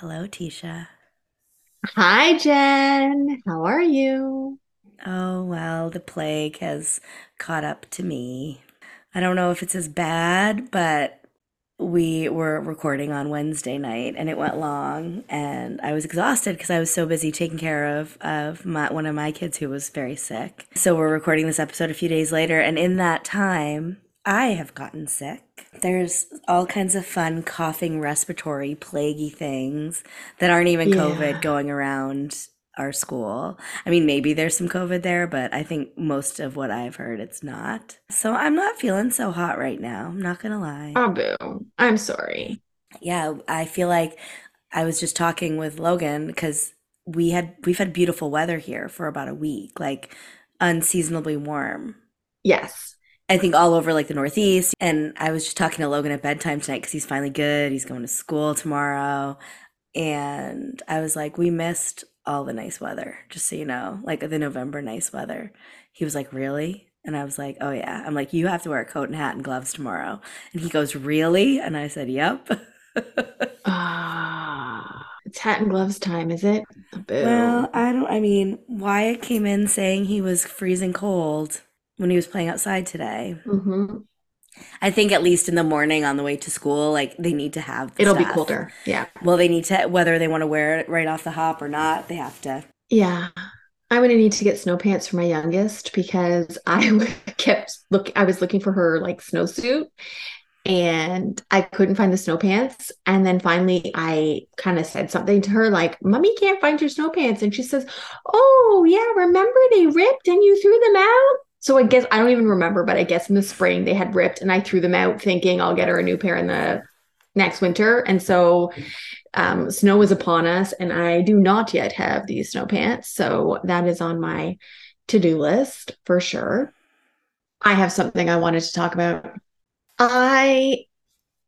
Hello, Tisha. Hi, Jen. How are you? Oh, well, the plague has caught up to me. I don't know if it's as bad, but we were recording on Wednesday night and it went long and I was exhausted because I was so busy taking care of of my, one of my kids who was very sick. So we're recording this episode a few days later and in that time I have gotten sick. There's all kinds of fun coughing, respiratory, plaguey things that aren't even COVID Yeah. going around our school. I mean, maybe there's some COVID there, but I think most of what I've heard, it's not. So I'm not feeling so hot right now. I'm not gonna lie. Oh, boo. I'm sorry. Yeah, I feel like I was just talking with Logan because we had we've had beautiful weather here for about a week, like unseasonably warm. Yes. I think all over like the Northeast. And I was just talking to Logan at bedtime tonight because he's finally good. He's going to school tomorrow. And I was like, we missed all the nice weather, just so you know, like the November nice weather. He was like, really? And I was like, oh yeah. I'm like, you have to wear a coat and hat and gloves tomorrow. And he goes, really? And I said, yep. Ah, it's hat and gloves time, is it? Well, I don't, I mean, Wyatt came in saying he was freezing cold when he was playing outside today. hmm I think at least in the morning on the way to school, like they need to have It'll be colder. Yeah. Well, they need to, whether they want to wear it right off the hop or not, they have to. Yeah. I'm gonna need to get snow pants for my youngest because I kept look I was looking for her like snowsuit and I couldn't find the snow pants. And then finally, I kind of said something to her like, "Mummy can't find your snow pants. And she says, Oh, yeah, remember they ripped and you threw them out? So I guess I don't even remember, but I guess in the spring they had ripped and I threw them out thinking I'll get her a new pair in the next winter. And so um, snow is upon us, and I do not yet have these snow pants. So that is on my to do list for sure. I have something I wanted to talk about. I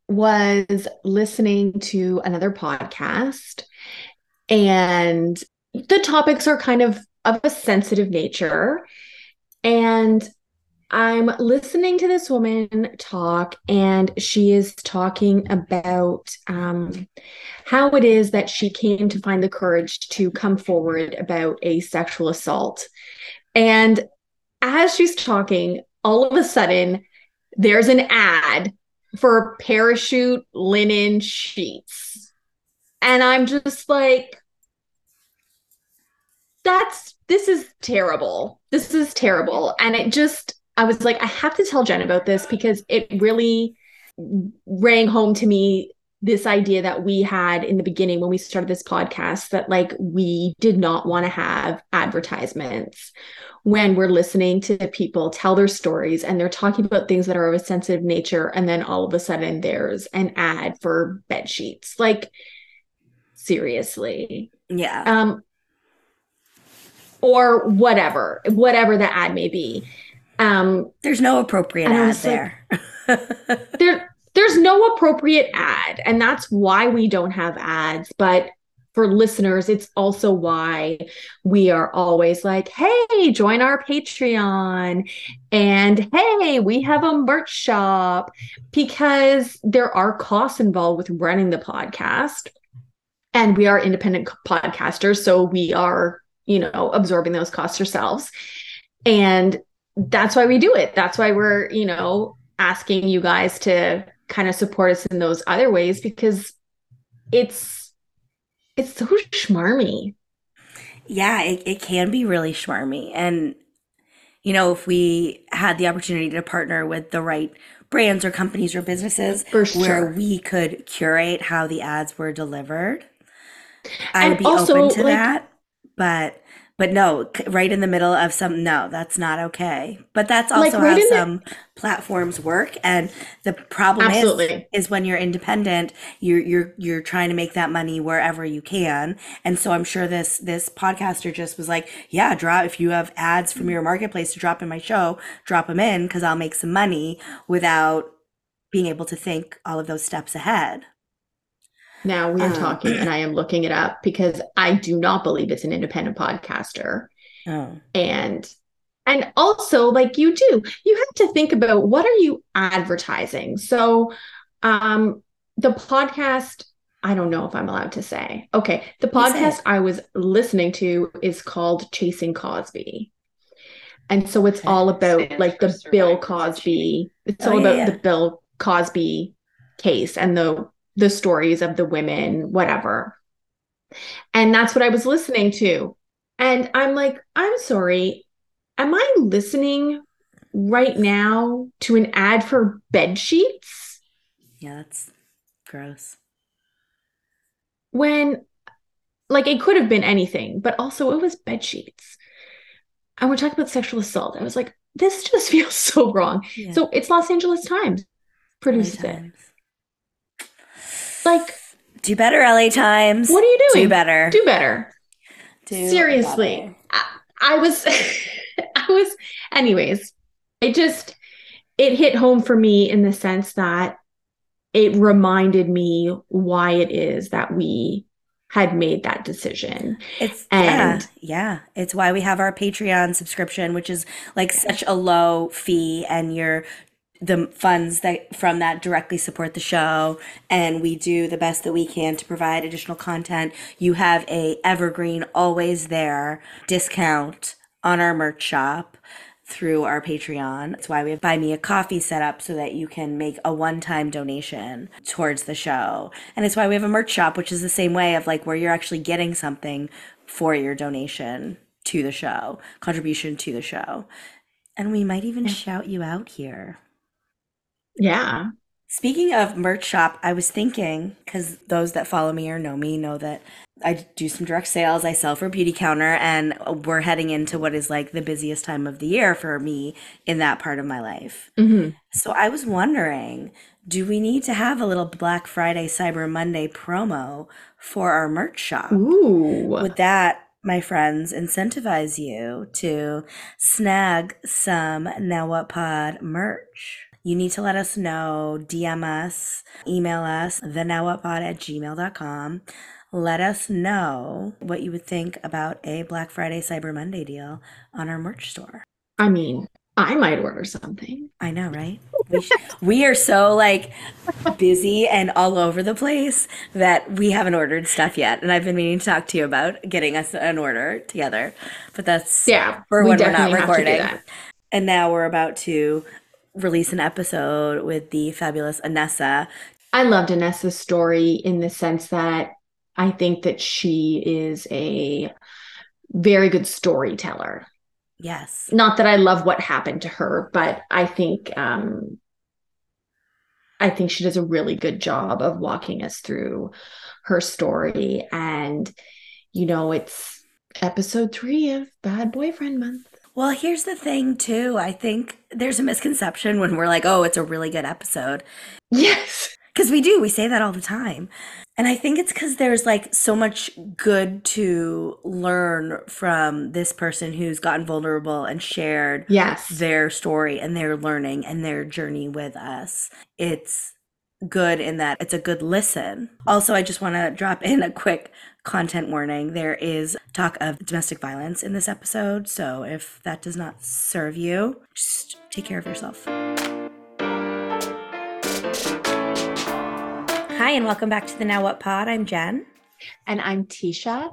was listening to another podcast, and the topics are kind of of a sensitive nature. And I'm listening to this woman talk, and she is talking about um, how it is that she came to find the courage to come forward about a sexual assault. And as she's talking, all of a sudden, there's an ad for parachute linen sheets. And I'm just like, that's this is terrible. This is terrible. And it just, I was like, I have to tell Jen about this because it really rang home to me this idea that we had in the beginning when we started this podcast that like we did not want to have advertisements when we're listening to people tell their stories and they're talking about things that are of a sensitive nature and then all of a sudden there's an ad for bed sheets like seriously Yeah. um or whatever whatever the ad may be. Um There's no appropriate ad was like there. there there's no appropriate ad and that's why we don't have ads. But for listeners it's also why we are always like hey join our patreon. And hey we have a merch shop. Because there are costs involved with running the podcast. And we are independent podcasters so we are you know absorbing those costs ourselves and that's why we do it that's why we're you know asking you guys to kind of support us in those other ways because it's it's so schmarmy Yeah, it, it can be really schmarmy. And, you know, if we had the opportunity to partner with the right brands or companies or businesses for where we could curate how the ads were delivered, I would and be open to like that. But but no, right in the middle of some no, that's not okay. But that's like also right how in the some platforms work. And the problem is is when you're independent, you're you're you're trying to make that money wherever you can. And so I'm sure this this podcaster just was like, yeah, drop if you have ads from your marketplace to drop in my show, drop them in because I'll make some money without being able to think all of those steps ahead. Now we are Um, talking and i am looking it up because i do not believe it's an independent podcaster oh. and and also like you do you have to think about what are you advertising so um the podcast I don't know if I'm allowed to say. Okay. The podcast. I was listening to is called Chasing Cosby. And so it's Okay. all about Stands like the Bill Cosby. It's Oh, all yeah, about yeah. the Bill Cosby case and the the stories of the women, whatever. And that's what I was listening to. And I'm like, I'm sorry. Am I listening right now to an ad for bed sheets Yeah, that's gross. when like it could have been anything, but also it was bed sheets. And we're talking about sexual assault. I was like, this just feels so wrong. Yeah. So it's Los Angeles Times produces LA it. Like, Do better, LA Times. what are you doing? Do better. Do better. Do Seriously. better. I, I was I was anyways, it just it hit home for me in the sense that it reminded me why it is that we had made that decision. It's And- yeah, yeah. It's why we have our Patreon subscription, which is like such a low fee, and you're the funds that from that directly support the show and we do the best that we can to provide additional content. You have a evergreen always there discount on our merch shop through our patreon. That's why we have buy me a coffee set up so that you can make a one-time donation towards the show. And it's why we have a merch shop which is the same way of like where you're actually getting something for your donation to the show contribution to the show. And we might even shout you out here Yeah. Speaking of merch shop, I was thinking because those that follow me or know me know that I do some direct sales. I sell for Beauty Counter, and we're heading into what is like the busiest time of the year for me in that part of my life. hmm So I was wondering, do we need to have a little Black Friday, Cyber Monday promo for our merch shop? Ooh. Would that, my friends, incentivize you to snag some Now What Pod merch? You need to let us know, DM us, email us, the nowwhatpod at gmail.com. Let us know what you would think about a Black Friday Cyber Monday deal on our merch store. I mean, I might order something. I know, right? We, sh- we are so like busy and all over the place that we haven't ordered stuff yet. And I've been meaning to talk to you about getting us an order together. But that's Yeah. For we when not have to do recording. And now we're about to release an episode with the fabulous Anessa. I loved Anessa's story in the sense that I think that she is a very good storyteller. Yes. Not that I love what happened to her, but I think um I think she does a really good job of walking us through her story and you know it's episode 3 of Bad Boyfriend Month. Well, here's the thing, too. I think there's a misconception when we're like, oh, it's a really good episode. Yes. Because we do, we say that all the time. And I think it's because there's like so much good to learn from this person who's gotten vulnerable and shared Yes. their story and their learning and their journey with us. It's good in that it's a good listen. Also, I just want to drop in a quick content warning. There is talk of domestic violence in this episode. So if that does not serve you, just take care of yourself. Hi, and welcome back to the Now What Pod. I'm Jen. And I'm Tisha.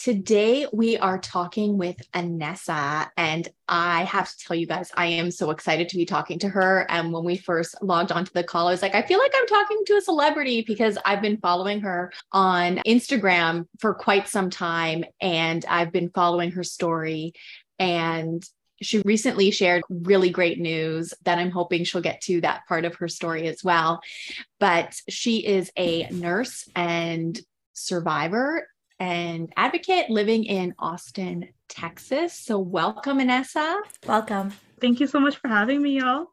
Today we are talking with Anessa, and I have to tell you guys, I am so excited to be talking to her. And when we first logged onto the call, I was like, I feel like I'm talking to a celebrity because I've been following her on Instagram for quite some time, and I've been following her story. And she recently shared really great news that I'm hoping she'll get to that part of her story as well. But she is a nurse and survivor and advocate living in Austin, Texas. So, welcome, Anessa. Welcome. Thank you so much for having me, y'all.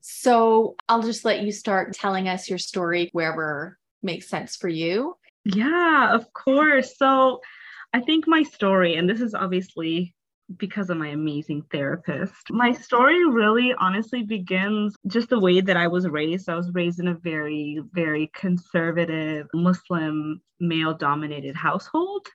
So, I'll just let you start telling us your story wherever makes sense for you. Yeah, of course. So, I think my story, and this is obviously because of my amazing therapist, my story really honestly begins just the way that I was raised. I was raised in a very, very conservative Muslim male dominated household.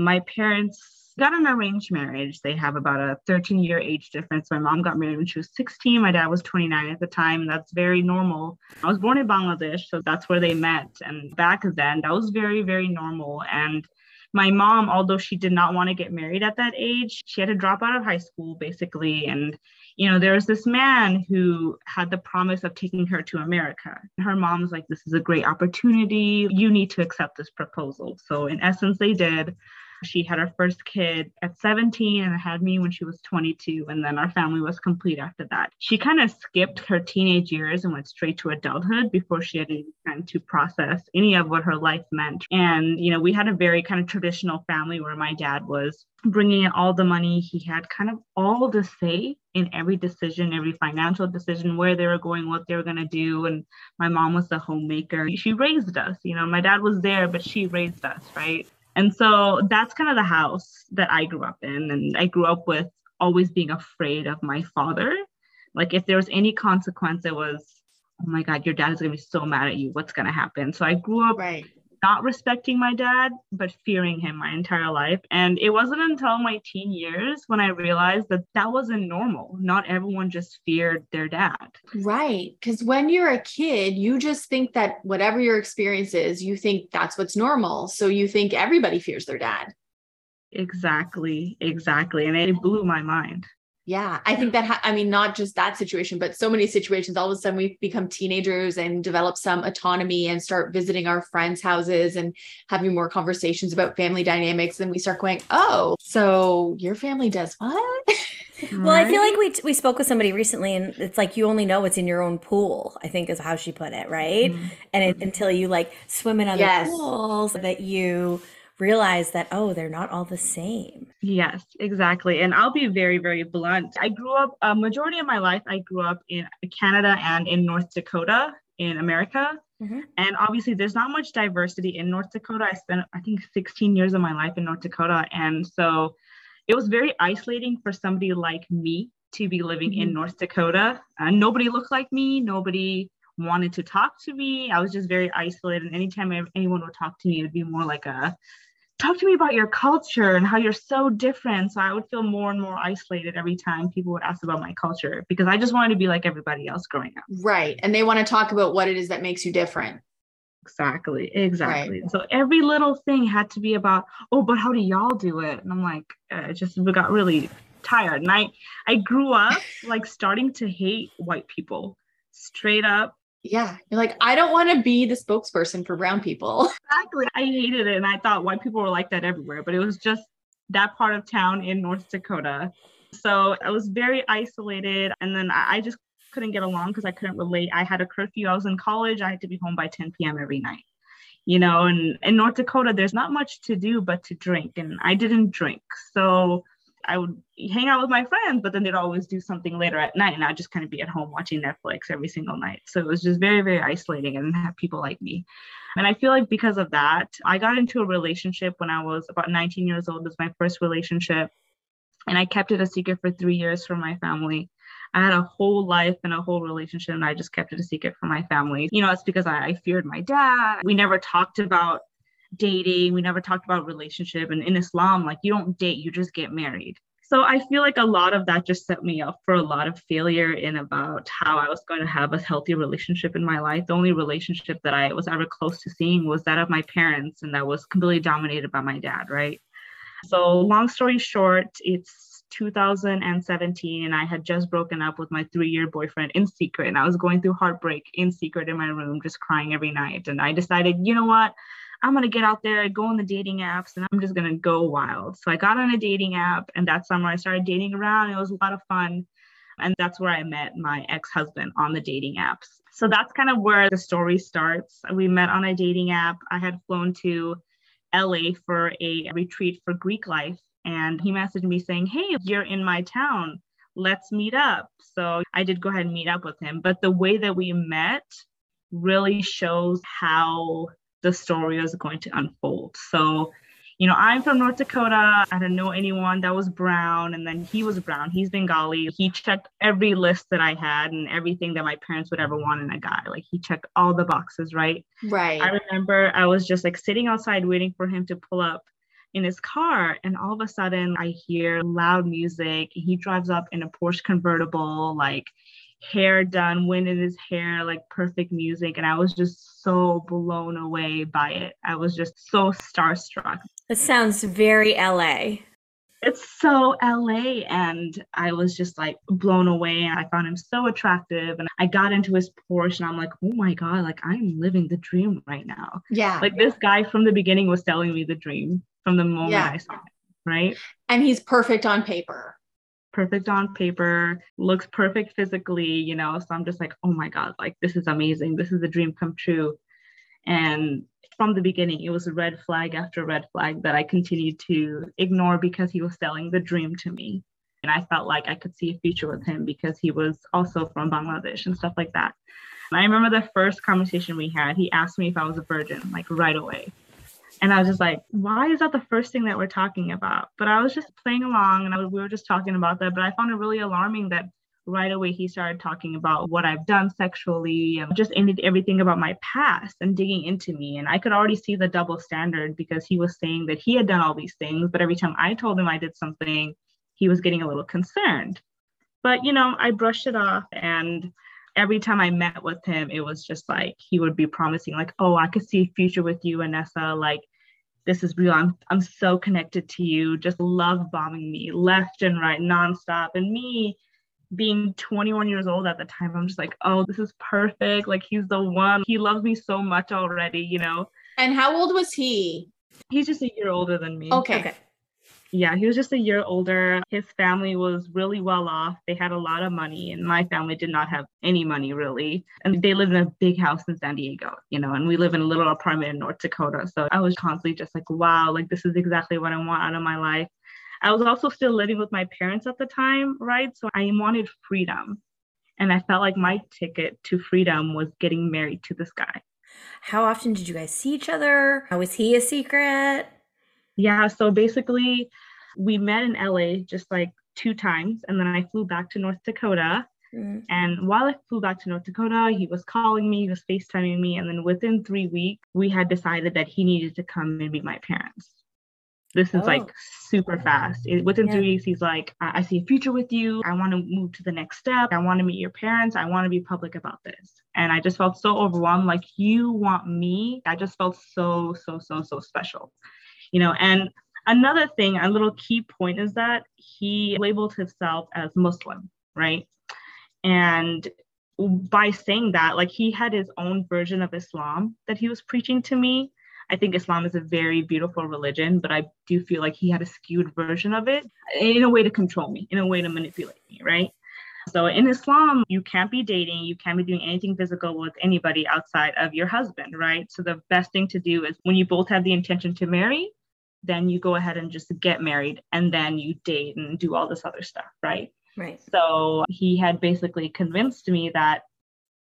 My parents got an arranged marriage. They have about a 13 year age difference. My mom got married when she was 16. My dad was 29 at the time. That's very normal. I was born in Bangladesh, so that's where they met. And back then, that was very, very normal. And my mom, although she did not want to get married at that age, she had to drop out of high school basically. And, you know, there was this man who had the promise of taking her to America. Her mom was like, This is a great opportunity. You need to accept this proposal. So, in essence, they did. She had her first kid at 17 and had me when she was 22. And then our family was complete after that. She kind of skipped her teenage years and went straight to adulthood before she had any time to process any of what her life meant. And, you know, we had a very kind of traditional family where my dad was bringing in all the money. He had kind of all the say in every decision, every financial decision, where they were going, what they were going to do. And my mom was the homemaker. She raised us. You know, my dad was there, but she raised us, right? And so that's kind of the house that I grew up in. And I grew up with always being afraid of my father. Like if there was any consequence, it was, oh my God, your dad is going to be so mad at you. What's going to happen? So I grew up right not respecting my dad, but fearing him my entire life. And it wasn't until my teen years when I realized that that wasn't normal. Not everyone just feared their dad. Right. Because when you're a kid, you just think that whatever your experience is, you think that's what's normal. So you think everybody fears their dad. Exactly. Exactly. And it blew my mind. Yeah, I think that, ha- I mean, not just that situation, but so many situations. All of a sudden, we become teenagers and develop some autonomy and start visiting our friends' houses and having more conversations about family dynamics. And we start going, oh, so your family does what? Well, I feel like we we spoke with somebody recently, and it's like you only know what's in your own pool. I think is how she put it, right? Mhm. And it, until you like swim in other Yes. pools, that you realize that oh, they're not all the same. Yes, exactly. And I'll be very, very blunt. I grew up, a majority of my life, I grew up in Canada and in North Dakota in America. Mhm. And obviously, there's not much diversity in North Dakota. I spent, I think, 16 years of my life in North Dakota. And so it was very isolating for somebody like me to be living in Mhm. North Dakota. Uh, nobody looked like me. Nobody wanted to talk to me. I was just very isolated. And anytime anyone would talk to me, it'd be more like a, talk to me about your culture and how you're so different. So I would feel more and more isolated every time people would ask about my culture because I just wanted to be like everybody else growing up. right. And they want to talk about what it is that makes you different. Exactly. Exactly. So every little thing had to be about, oh, but how do y'all do it? And I'm like, uh, it just got really tired. And I, I grew up like starting to hate white people straight up. Yeah. You're like, I don't want to be the spokesperson for brown people. Exactly. I hated it. And I thought white people were like that everywhere, but it was just that part of town in North Dakota. So I was very isolated. And then I, just couldn't get along because I couldn't relate. I had a curfew. I was in college. I had to be home by 10 p.m. every night. You know, and in North Dakota, there's not much to do but to drink. And I didn't drink. So I would hang out with my friends, but then they'd always do something later at night. And I'd just kind of be at home watching Netflix every single night. So it was just very, very isolating. and have people like me. And I feel like because of that, I got into a relationship when I was about 19 years old. It was my first relationship. And I kept it a secret for three years from my family. I had a whole life and a whole relationship, and I just kept it a secret from my family. You know, it's because I, I feared my dad. We never talked about dating. We never talked about relationship. And in Islam, like you don't date, you just get married. So I feel like a lot of that just set me up for a lot of failure in about how I was going to have a healthy relationship in my life. The only relationship that I was ever close to seeing was that of my parents, and that was completely dominated by my dad, right? So, long story short, it's 2017, and I had just broken up with my three year boyfriend in secret. And I was going through heartbreak in secret in my room, just crying every night. And I decided, you know what? I'm going to get out there, I go on the dating apps, and I'm just going to go wild. So I got on a dating app, and that summer I started dating around. It was a lot of fun. And that's where I met my ex husband on the dating apps. So that's kind of where the story starts. We met on a dating app. I had flown to LA for a retreat for Greek life. And he messaged me saying, Hey, you're in my town. Let's meet up. So I did go ahead and meet up with him. But the way that we met really shows how the story is going to unfold. So, you know, I'm from North Dakota. I didn't know anyone that was brown, and then he was brown. He's Bengali. He checked every list that I had and everything that my parents would ever want in a guy. Like he checked all the boxes, right? Right. I remember I was just like sitting outside waiting for him to pull up in his car and all of a sudden I hear loud music. He drives up in a Porsche convertible, like hair done, wind in his hair, like perfect music. And I was just so blown away by it. I was just so starstruck. It sounds very LA. It's so LA. And I was just like blown away. And I found him so attractive. And I got into his Porsche and I'm like, oh my God, like I'm living the dream right now. Yeah. Like this guy from the beginning was telling me the dream from the moment yeah. I saw him. Right. And he's perfect on paper perfect on paper, looks perfect physically, you know. So I'm just like, oh my God, like this is amazing. This is a dream come true. And from the beginning, it was a red flag after red flag that I continued to ignore because he was selling the dream to me. And I felt like I could see a future with him because he was also from Bangladesh and stuff like that. And I remember the first conversation we had, he asked me if I was a virgin, like right away. And I was just like, why is that the first thing that we're talking about? But I was just playing along and was, we were just talking about that. But I found it really alarming that right away he started talking about what I've done sexually and just ended everything about my past and digging into me. And I could already see the double standard because he was saying that he had done all these things, but every time I told him I did something, he was getting a little concerned. But you know, I brushed it off and every time I met with him, it was just like he would be promising, like, oh, I could see a future with you, Anessa. Like, this is real. I'm I'm so connected to you. Just love bombing me left and right, nonstop. And me being 21 years old at the time, I'm just like, oh, this is perfect. Like he's the one. He loves me so much already, you know. And how old was he? He's just a year older than me. Okay. okay. Yeah, he was just a year older. His family was really well off. They had a lot of money, and my family did not have any money really. And they lived in a big house in San Diego, you know, and we live in a little apartment in North Dakota. So I was constantly just like, wow, like this is exactly what I want out of my life. I was also still living with my parents at the time, right? So I wanted freedom. And I felt like my ticket to freedom was getting married to this guy. How often did you guys see each other? Was he a secret? Yeah, so basically, we met in LA just like two times, and then I flew back to North Dakota. Mm. And while I flew back to North Dakota, he was calling me, he was FaceTiming me. And then within three weeks, we had decided that he needed to come and meet my parents. This is oh. like super fast. It, within yeah. three weeks, he's like, I-, I see a future with you. I want to move to the next step. I want to meet your parents. I want to be public about this. And I just felt so overwhelmed. Like, you want me? I just felt so, so, so, so special you know and another thing a little key point is that he labeled himself as muslim right? And by saying that like he had his own version of islam that he was preaching to me. I think islam is a very beautiful religion but i do feel like he had a skewed version of it in a way to control me in a way to manipulate me right? So in Islam, you can't be dating, you can't be doing anything physical with anybody outside of your husband, right? So the best thing to do is when you both have the intention to marry, then you go ahead and just get married and then you date and do all this other stuff, right? Right. So he had basically convinced me that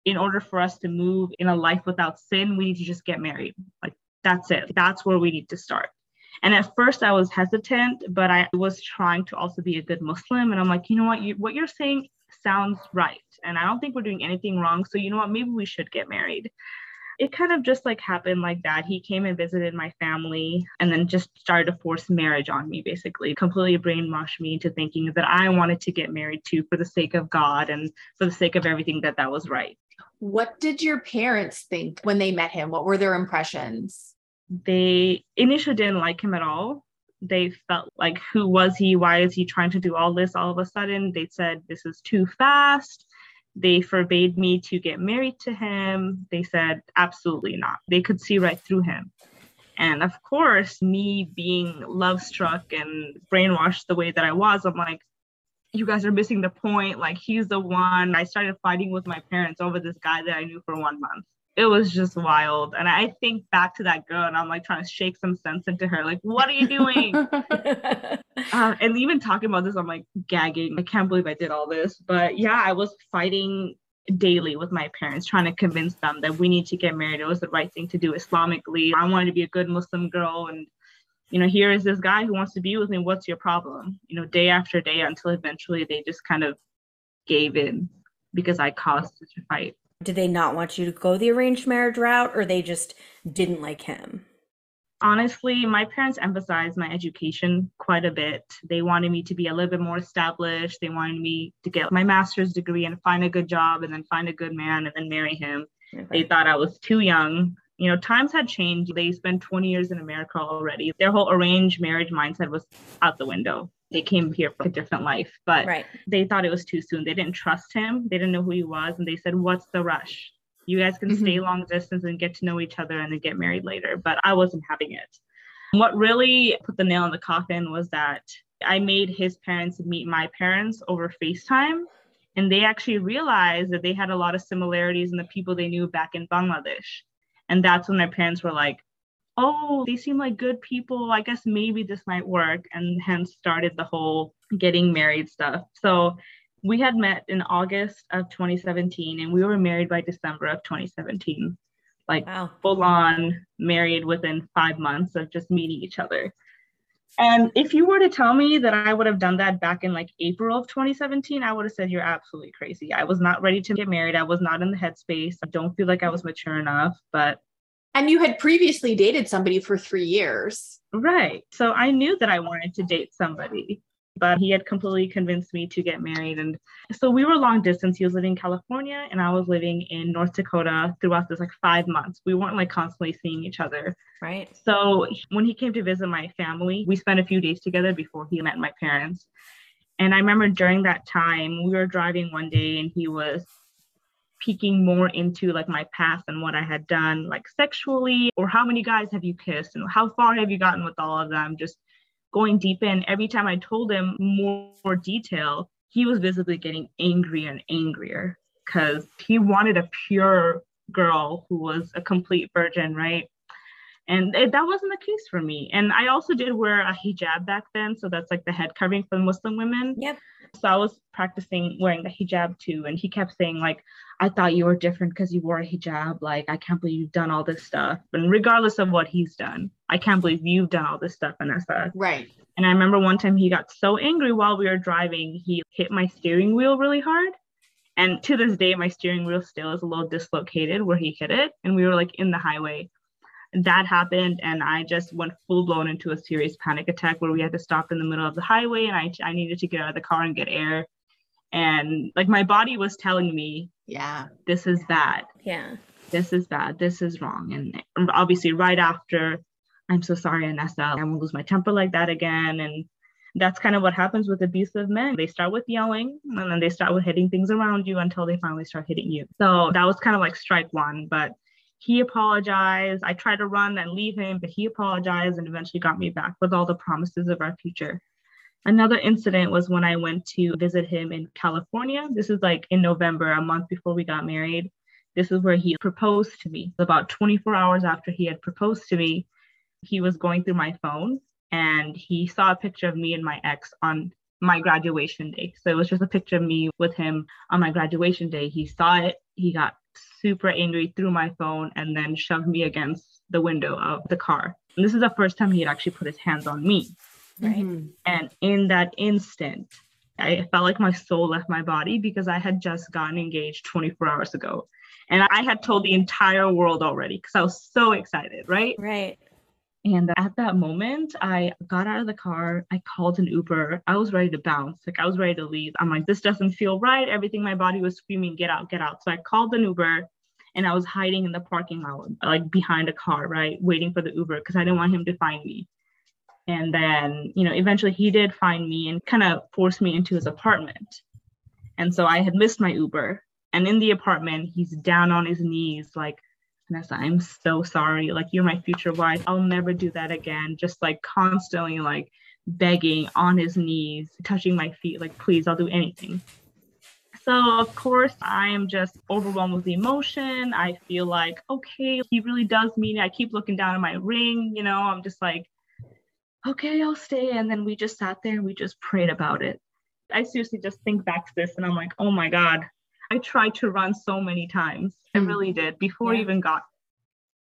in order for us to move in a life without sin, we need to just get married. Like that's it. That's where we need to start. And at first I was hesitant, but I was trying to also be a good Muslim. And I'm like, you know what? You, what you're saying sounds right. And I don't think we're doing anything wrong. So, you know what? Maybe we should get married it kind of just like happened like that. He came and visited my family and then just started to force marriage on me, basically, completely brainwashed me into thinking that I wanted to get married too for the sake of God and for the sake of everything that that was right. What did your parents think when they met him? What were their impressions? They initially didn't like him at all. They felt like, who was he? Why is he trying to do all this all of a sudden? They said, this is too fast they forbade me to get married to him. They said, absolutely not. They could see right through him. And of course, me being love struck and brainwashed the way that I was, I'm like, you guys are missing the point. Like, he's the one. I started fighting with my parents over this guy that I knew for one month it was just wild. And I think back to that girl and I'm like trying to shake some sense into her. Like, what are you doing? uh, and even talking about this, I'm like gagging. I can't believe I did all this. But yeah, I was fighting daily with my parents, trying to convince them that we need to get married. It was the right thing to do Islamically. I wanted to be a good Muslim girl. And, you know, here is this guy who wants to be with me. What's your problem? You know, day after day until eventually they just kind of gave in because I caused such a fight. Did they not want you to go the arranged marriage route or they just didn't like him? Honestly, my parents emphasized my education quite a bit. They wanted me to be a little bit more established. They wanted me to get my master's degree and find a good job and then find a good man and then marry him. Okay. They thought I was too young. You know, times had changed. They spent 20 years in America already. Their whole arranged marriage mindset was out the window. They came here for a different life, but right. they thought it was too soon. They didn't trust him. They didn't know who he was. And they said, What's the rush? You guys can mm-hmm. stay long distance and get to know each other and then get married later. But I wasn't having it. What really put the nail in the coffin was that I made his parents meet my parents over FaceTime. And they actually realized that they had a lot of similarities in the people they knew back in Bangladesh. And that's when my parents were like, oh, they seem like good people. I guess maybe this might work. And hence started the whole getting married stuff. So we had met in August of 2017 and we were married by December of 2017. Like wow. full on married within five months of just meeting each other. And if you were to tell me that I would have done that back in like April of 2017, I would have said you're absolutely crazy. I was not ready to get married. I was not in the headspace. I don't feel like I was mature enough, but and you had previously dated somebody for 3 years. Right. So I knew that I wanted to date somebody but he had completely convinced me to get married. And so we were long distance. He was living in California and I was living in North Dakota throughout this like five months. We weren't like constantly seeing each other. Right. So when he came to visit my family, we spent a few days together before he met my parents. And I remember during that time, we were driving one day and he was peeking more into like my past and what I had done, like sexually, or how many guys have you kissed and how far have you gotten with all of them? Just going deep in, every time I told him more, more detail, he was visibly getting angrier and angrier because he wanted a pure girl who was a complete virgin, right? And it, that wasn't the case for me. And I also did wear a hijab back then. So that's like the head covering for Muslim women. Yep. So I was practicing wearing the hijab too. And he kept saying, like, I thought you were different because you wore a hijab. Like, I can't believe you've done all this stuff. And regardless of what he's done, I can't believe you've done all this stuff, Anessa. Right. And I remember one time he got so angry while we were driving, he hit my steering wheel really hard. And to this day, my steering wheel still is a little dislocated where he hit it. And we were like in the highway. That happened, and I just went full blown into a serious panic attack where we had to stop in the middle of the highway, and I, I needed to get out of the car and get air. And like my body was telling me, yeah, this is bad. Yeah, this is bad. This is wrong. And obviously, right after I'm so sorry, Anessa. I won't lose my temper like that again. And that's kind of what happens with abusive men. They start with yelling and then they start with hitting things around you until they finally start hitting you. So that was kind of like strike one. But he apologized. I tried to run and leave him, but he apologized and eventually got me back with all the promises of our future. Another incident was when I went to visit him in California. This is like in November, a month before we got married. This is where he proposed to me. About 24 hours after he had proposed to me, he was going through my phone and he saw a picture of me and my ex on my graduation day. So it was just a picture of me with him on my graduation day. He saw it, he got super angry, threw my phone, and then shoved me against the window of the car. And this is the first time he had actually put his hands on me. Right. Mm-hmm. And in that instant, I felt like my soul left my body because I had just gotten engaged 24 hours ago. And I had told the entire world already because I was so excited, right? Right. And at that moment, I got out of the car. I called an Uber. I was ready to bounce. Like I was ready to leave. I'm like, this doesn't feel right. Everything my body was screaming, get out, get out. So I called an Uber and I was hiding in the parking lot, like behind a car, right? Waiting for the Uber because I didn't want him to find me. And then, you know, eventually he did find me and kind of forced me into his apartment. And so I had missed my Uber. And in the apartment, he's down on his knees, like Anessa, I'm so sorry. Like, you're my future wife. I'll never do that again. Just like constantly, like, begging on his knees, touching my feet, like, please, I'll do anything. So, of course, I am just overwhelmed with emotion. I feel like, okay, he really does mean it. I keep looking down at my ring, you know, I'm just like, okay, I'll stay. And then we just sat there and we just prayed about it. I seriously just think back to this and I'm like, oh my God, I tried to run so many times. I mm. really did before yeah. even got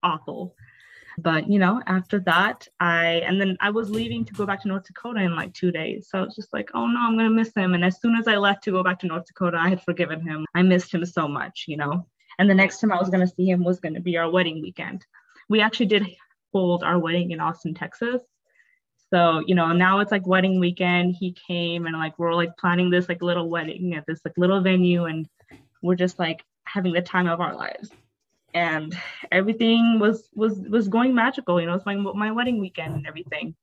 awful. But you know, after that, I and then I was leaving to go back to North Dakota in like two days. So I was just like, oh no, I'm gonna miss him. And as soon as I left to go back to North Dakota, I had forgiven him. I missed him so much, you know. And the next time I was gonna see him was gonna be our wedding weekend. We actually did hold our wedding in Austin, Texas. So, you know, now it's like wedding weekend. He came and like we're like planning this like little wedding at this like little venue and we're just like having the time of our lives. And everything was was was going magical, you know, it's my my wedding weekend and everything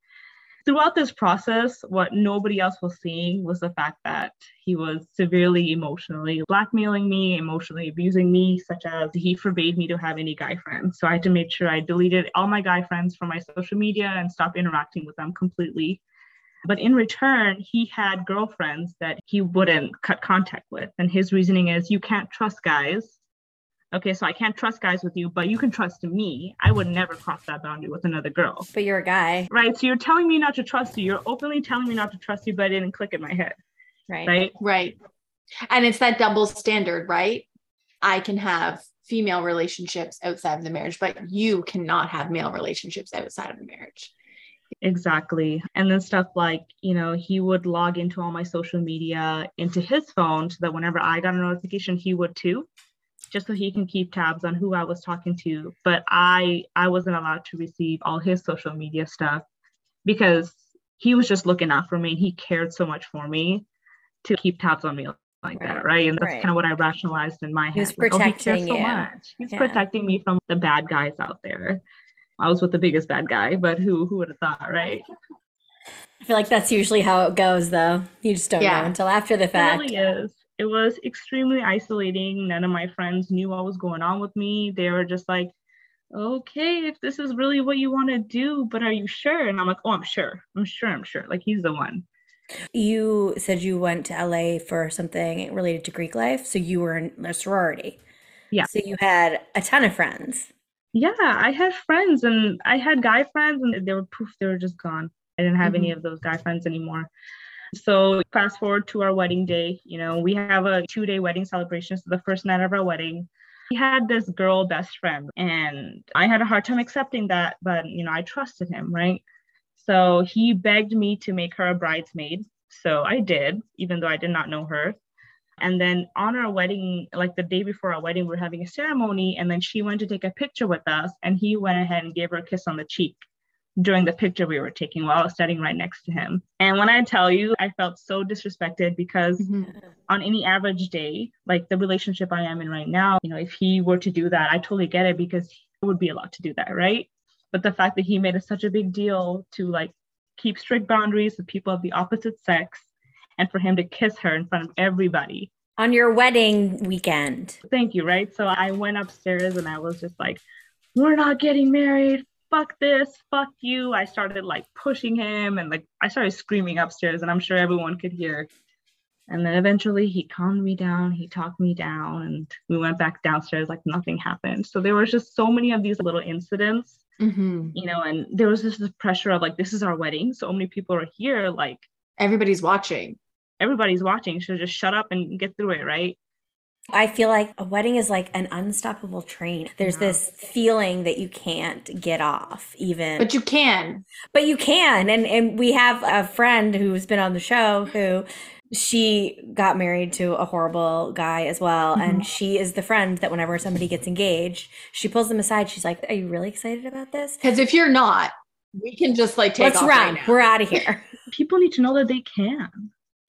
throughout this process, what nobody else was seeing was the fact that he was severely emotionally blackmailing me, emotionally abusing me, such as he forbade me to have any guy friends. So I had to make sure I deleted all my guy friends from my social media and stop interacting with them completely. But in return, he had girlfriends that he wouldn't cut contact with. And his reasoning is you can't trust guys okay, so I can't trust guys with you, but you can trust me. I would never cross that boundary with another girl. But you're a guy. Right. So you're telling me not to trust you. You're openly telling me not to trust you, but it didn't click in my head. Right. Right. Right. And it's that double standard, right? I can have female relationships outside of the marriage, but you cannot have male relationships outside of the marriage. Exactly. And then stuff like, you know, he would log into all my social media into his phone so that whenever I got a notification, he would too just so he can keep tabs on who I was talking to. But I I wasn't allowed to receive all his social media stuff because he was just looking out for me. He cared so much for me to keep tabs on me like right. that, right? And that's right. kind of what I rationalized in my head. He was protecting like, oh, he you. So much. He's yeah. protecting me from the bad guys out there. I was with the biggest bad guy, but who who would have thought, right? I feel like that's usually how it goes, though. You just don't yeah. know until after the fact. It really is it was extremely isolating. None of my friends knew what was going on with me. They were just like, okay, if this is really what you want to do, but are you sure? And I'm like, oh, I'm sure. I'm sure. I'm sure. Like, he's the one. You said you went to LA for something related to Greek life. So you were in a sorority. Yeah. So you had a ton of friends. Yeah, I had friends and I had guy friends and they were poof, they were just gone. I didn't have mm-hmm. any of those guy friends anymore. So fast forward to our wedding day, you know, we have a two day wedding celebration. So the first night of our wedding, he had this girl best friend and I had a hard time accepting that, but you know, I trusted him, right? So he begged me to make her a bridesmaid. So I did, even though I did not know her. And then on our wedding, like the day before our wedding, we are having a ceremony. And then she went to take a picture with us, and he went ahead and gave her a kiss on the cheek during the picture we were taking while I was standing right next to him. And when I tell you, I felt so disrespected because mm-hmm. on any average day, like the relationship I am in right now, you know, if he were to do that, I totally get it because it would be allowed to do that, right? But the fact that he made it such a big deal to like keep strict boundaries with people of the opposite sex and for him to kiss her in front of everybody. On your wedding weekend. Thank you, right? So I went upstairs and I was just like, we're not getting married fuck this, fuck you. I started like pushing him and like I started screaming upstairs, and I'm sure everyone could hear. And then eventually he calmed me down, he talked me down, and we went back downstairs like nothing happened. So there was just so many of these little incidents, mm-hmm. you know, and there was just this pressure of like, this is our wedding. So many people are here, like everybody's watching. Everybody's watching. So just shut up and get through it, right? I feel like a wedding is like an unstoppable train. There's yeah. this feeling that you can't get off even. But you can. But you can. And and we have a friend who's been on the show who she got married to a horrible guy as well mm-hmm. and she is the friend that whenever somebody gets engaged, she pulls them aside. She's like, "Are you really excited about this?" Cuz if you're not, we can just like take Let's run. Right We're out of here. People need to know that they can.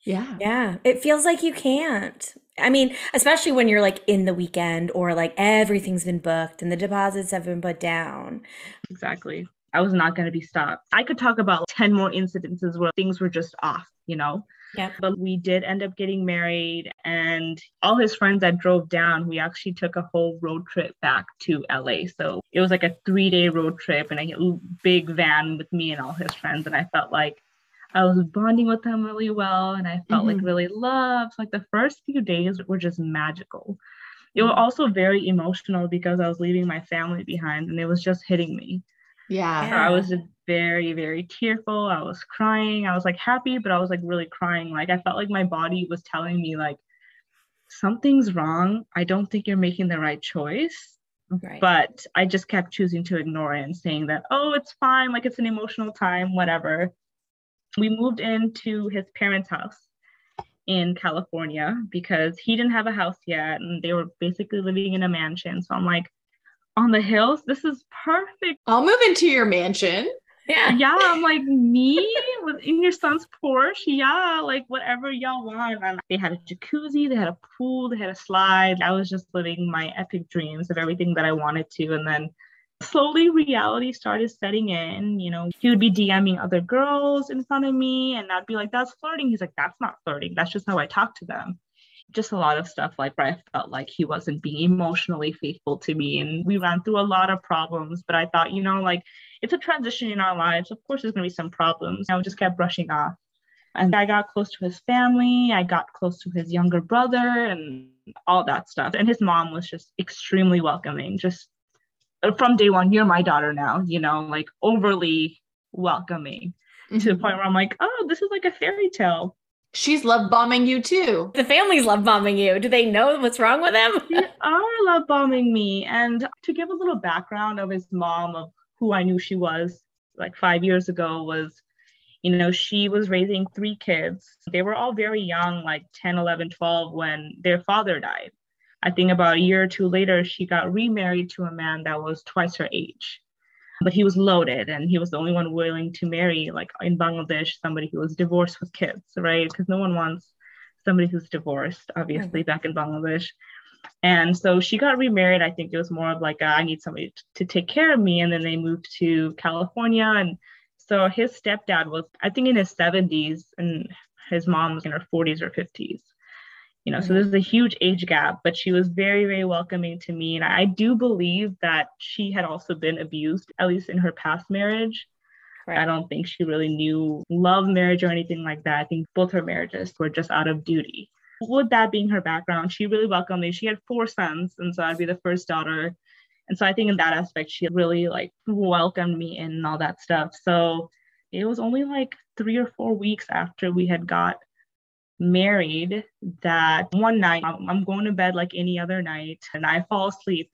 Yeah. Yeah. It feels like you can't. I mean, especially when you're like in the weekend or like everything's been booked and the deposits have been put down. Exactly. I was not going to be stopped. I could talk about 10 more incidences where things were just off, you know? Yeah. But we did end up getting married, and all his friends that drove down, we actually took a whole road trip back to LA. So it was like a three day road trip and a big van with me and all his friends. And I felt like I was bonding with them really well and I felt mm-hmm. like really loved. Like the first few days were just magical. It was mm-hmm. also very emotional because I was leaving my family behind and it was just hitting me. Yeah. So I was very, very tearful. I was crying. I was like happy, but I was like really crying. Like I felt like my body was telling me like something's wrong. I don't think you're making the right choice. Right. But I just kept choosing to ignore it and saying that, oh, it's fine, like it's an emotional time, whatever we moved into his parents' house in California because he didn't have a house yet and they were basically living in a mansion. So I'm like, on the hills. This is perfect. I'll move into your mansion. Yeah. Yeah, I'm like me with in your son's Porsche. Yeah, like whatever y'all want. And they had a jacuzzi, they had a pool, they had a slide. I was just living my epic dreams of everything that I wanted to. And then slowly reality started setting in. You know, he would be DMing other girls in front of me, and I'd be like, that's flirting. He's like, that's not flirting. That's just how I talk to them. Just a lot of stuff like where I felt like he wasn't being emotionally faithful to me. And we ran through a lot of problems, but I thought, you know, like it's a transition in our lives. Of course, there's going to be some problems. I just kept brushing off. And I got close to his family. I got close to his younger brother and all that stuff. And his mom was just extremely welcoming, just from day one, you're my daughter now, you know, like overly welcoming mm-hmm. to the point where I'm like, oh, this is like a fairy tale. She's love bombing you too. The family's love bombing you. Do they know what's wrong with them? they are love bombing me. And to give a little background of his mom, of who I knew she was like five years ago, was, you know, she was raising three kids. They were all very young, like 10, 11, 12, when their father died. I think about a year or two later, she got remarried to a man that was twice her age. But he was loaded and he was the only one willing to marry, like in Bangladesh, somebody who was divorced with kids, right? Because no one wants somebody who's divorced, obviously, mm-hmm. back in Bangladesh. And so she got remarried. I think it was more of like, a, I need somebody to take care of me. And then they moved to California. And so his stepdad was, I think, in his 70s, and his mom was in her 40s or 50s you know, mm-hmm. so there's a huge age gap, but she was very, very welcoming to me. And I do believe that she had also been abused, at least in her past marriage. Right. I don't think she really knew love marriage or anything like that. I think both her marriages were just out of duty. With that being her background, she really welcomed me. She had four sons, and so I'd be the first daughter. And so I think in that aspect, she really like welcomed me in and all that stuff. So it was only like three or four weeks after we had got married that one night I'm going to bed like any other night and I fall asleep.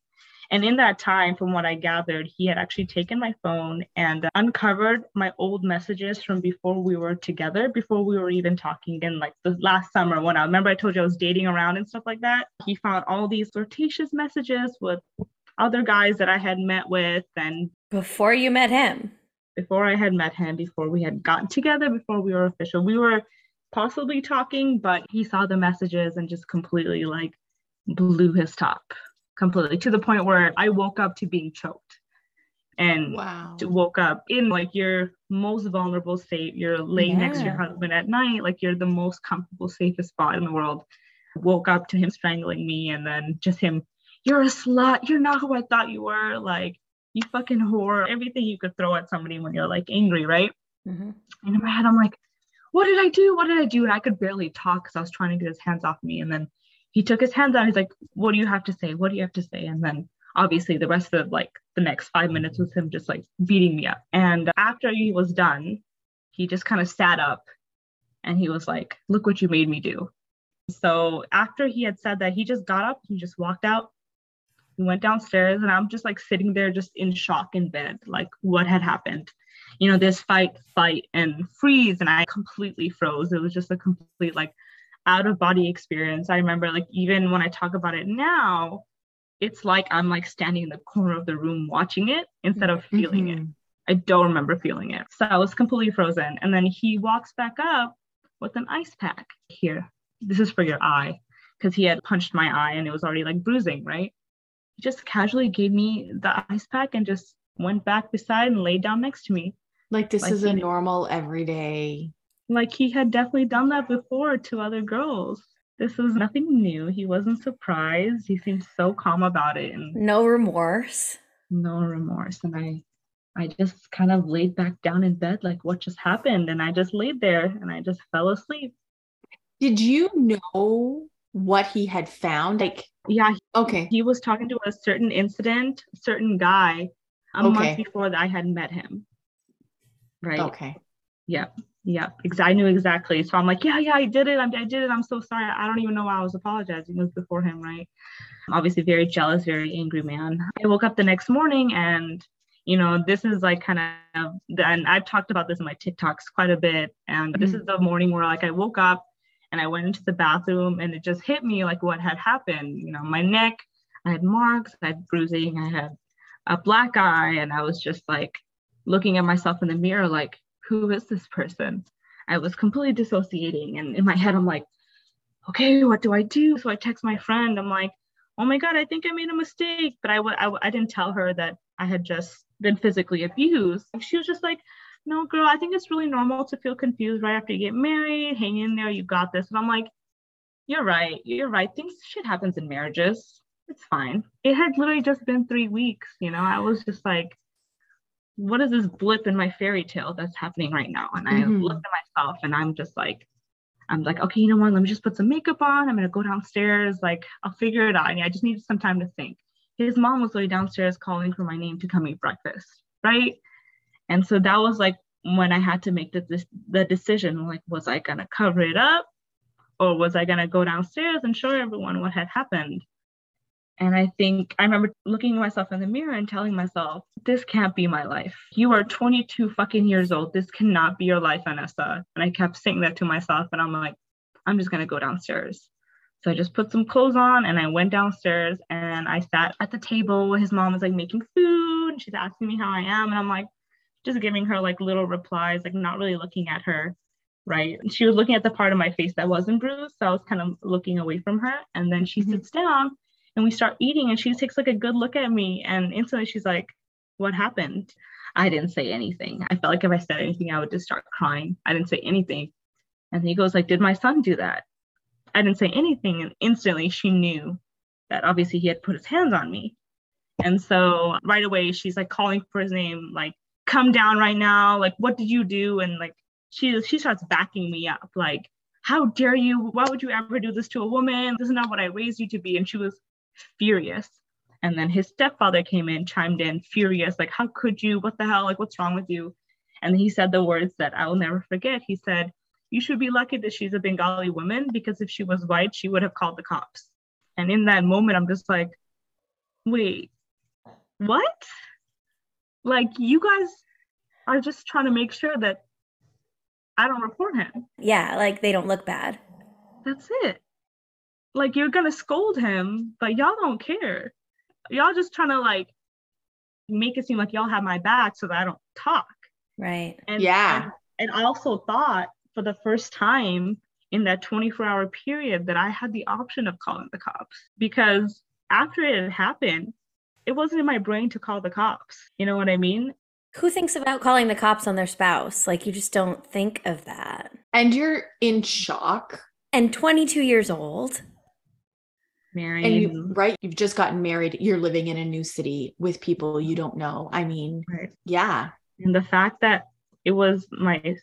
And in that time, from what I gathered, he had actually taken my phone and uncovered my old messages from before we were together, before we were even talking in like the last summer when I remember I told you I was dating around and stuff like that. He found all these flirtatious messages with other guys that I had met with and before you met him. Before I had met him, before we had gotten together, before we were official. We were possibly talking, but he saw the messages and just completely like blew his top completely to the point where I woke up to being choked and wow. woke up in like your most vulnerable state. You're laying yeah. next to your husband at night, like you're the most comfortable, safest spot in the world. Woke up to him strangling me and then just him, you're a slut. You're not who I thought you were. Like, you fucking whore. Everything you could throw at somebody when you're like angry, right? Mm-hmm. And in my head, I'm like, what did I do? What did I do? And I could barely talk because I was trying to get his hands off me. And then he took his hands out. He's like, what do you have to say? What do you have to say? And then obviously the rest of like the next five minutes was him just like beating me up. And after he was done, he just kind of sat up and he was like, look what you made me do. So after he had said that, he just got up, he just walked out, he went downstairs, and I'm just like sitting there just in shock in bed, like what had happened you know, this fight, fight, and freeze. And I completely froze. It was just a complete like out of body experience. I remember like even when I talk about it now, it's like I'm like standing in the corner of the room watching it instead of feeling mm-hmm. it. I don't remember feeling it. So I was completely frozen. And then he walks back up with an ice pack here. This is for your eye because he had punched my eye and it was already like bruising, right? He just casually gave me the ice pack and just went back beside and laid down next to me. Like this like is a normal everyday. Like he had definitely done that before to other girls. This was nothing new. He wasn't surprised. He seemed so calm about it and no remorse. No remorse. And I I just kind of laid back down in bed like what just happened and I just laid there and I just fell asleep. Did you know what he had found? Like yeah, okay. He was talking to a certain incident, certain guy a okay. month before that I had met him right? Okay. Yeah. Yeah. Because I knew exactly. So I'm like, yeah, yeah, I did it. I, I did it. I'm so sorry. I don't even know why I was apologizing. It was before him, right? Obviously, very jealous, very angry man. I woke up the next morning and you know, this is like kind of, and I've talked about this in my TikToks quite a bit. And mm-hmm. this is the morning where like I woke up and I went into the bathroom and it just hit me like what had happened. You know, my neck, I had marks, I had bruising, I had a black eye. And I was just like looking at myself in the mirror, like, who is this person? I was completely dissociating. And in my head, I'm like, okay, what do I do? So I text my friend. I'm like, oh my God, I think I made a mistake. But I w- I, w- I didn't tell her that I had just been physically abused. She was just like, no, girl, I think it's really normal to feel confused right after you get married. Hang in there, you got this. And I'm like, you're right. You're right. Things, shit happens in marriages. It's fine. It had literally just been three weeks. You know, I was just like, what is this blip in my fairy tale that's happening right now? And I Mhm. looked at myself and I'm just like, I'm like, okay, you know what? Let me just put some makeup on. I'm gonna go downstairs. Like, I'll figure it out. And I just needed some time to think. His mom was literally downstairs calling for my name to come eat breakfast, right? And so that was like when I had to make the this, the decision. Like, was I gonna cover it up, or was I gonna go downstairs and show everyone what had happened? And I think I remember looking at myself in the mirror and telling myself, this can't be my life. You are 22 fucking years old. This cannot be your life, Anessa. And I kept saying that to myself. And I'm like, I'm just going to go downstairs. So I just put some clothes on and I went downstairs and I sat at the table. His mom was like making food. And she's asking me how I am. And I'm like, just giving her like little replies, like not really looking at her. Right. And she was looking at the part of my face that wasn't bruised. So I was kind of looking away from her. And then she Mhm. sits down and we start eating and she takes like a good look at me and instantly she's like what happened? I didn't say anything. I felt like if i said anything i would just start crying. I didn't say anything. And he goes like did my son do that? I didn't say anything and instantly she knew that obviously he had put his hands on me. And so right away she's like calling for his name like come down right now. Like what did you do? And like she she starts backing me up like how dare you? Why would you ever do this to a woman? This is not what i raised you to be. And she was furious. And then his stepfather came in, chimed in, furious, like, how could you? What the hell? Like, what's wrong with you? And he said the words that I will never forget. He said, You should be lucky that she's a Bengali woman because if she was white, she would have called the cops. And in that moment, I'm just like, Wait, what? Like, you guys are just trying to make sure that I don't report him. Yeah, like they don't look bad. That's it. Like you're gonna scold him, but y'all don't care. Y'all just trying to like make it seem like y'all have my back so that I don't talk. Right. And Yeah. and, and I also thought for the first time in that 24 hour period that I had the option of calling the cops because after it had happened, it wasn't in my brain to call the cops. You know what I mean? Who thinks about calling the cops on their spouse? Like you just don't think of that. And you're in shock. And 22 years old. Married. And you, right, you've just gotten married. You're living in a new city with people you don't know. I mean, Right. yeah. And the fact that it was my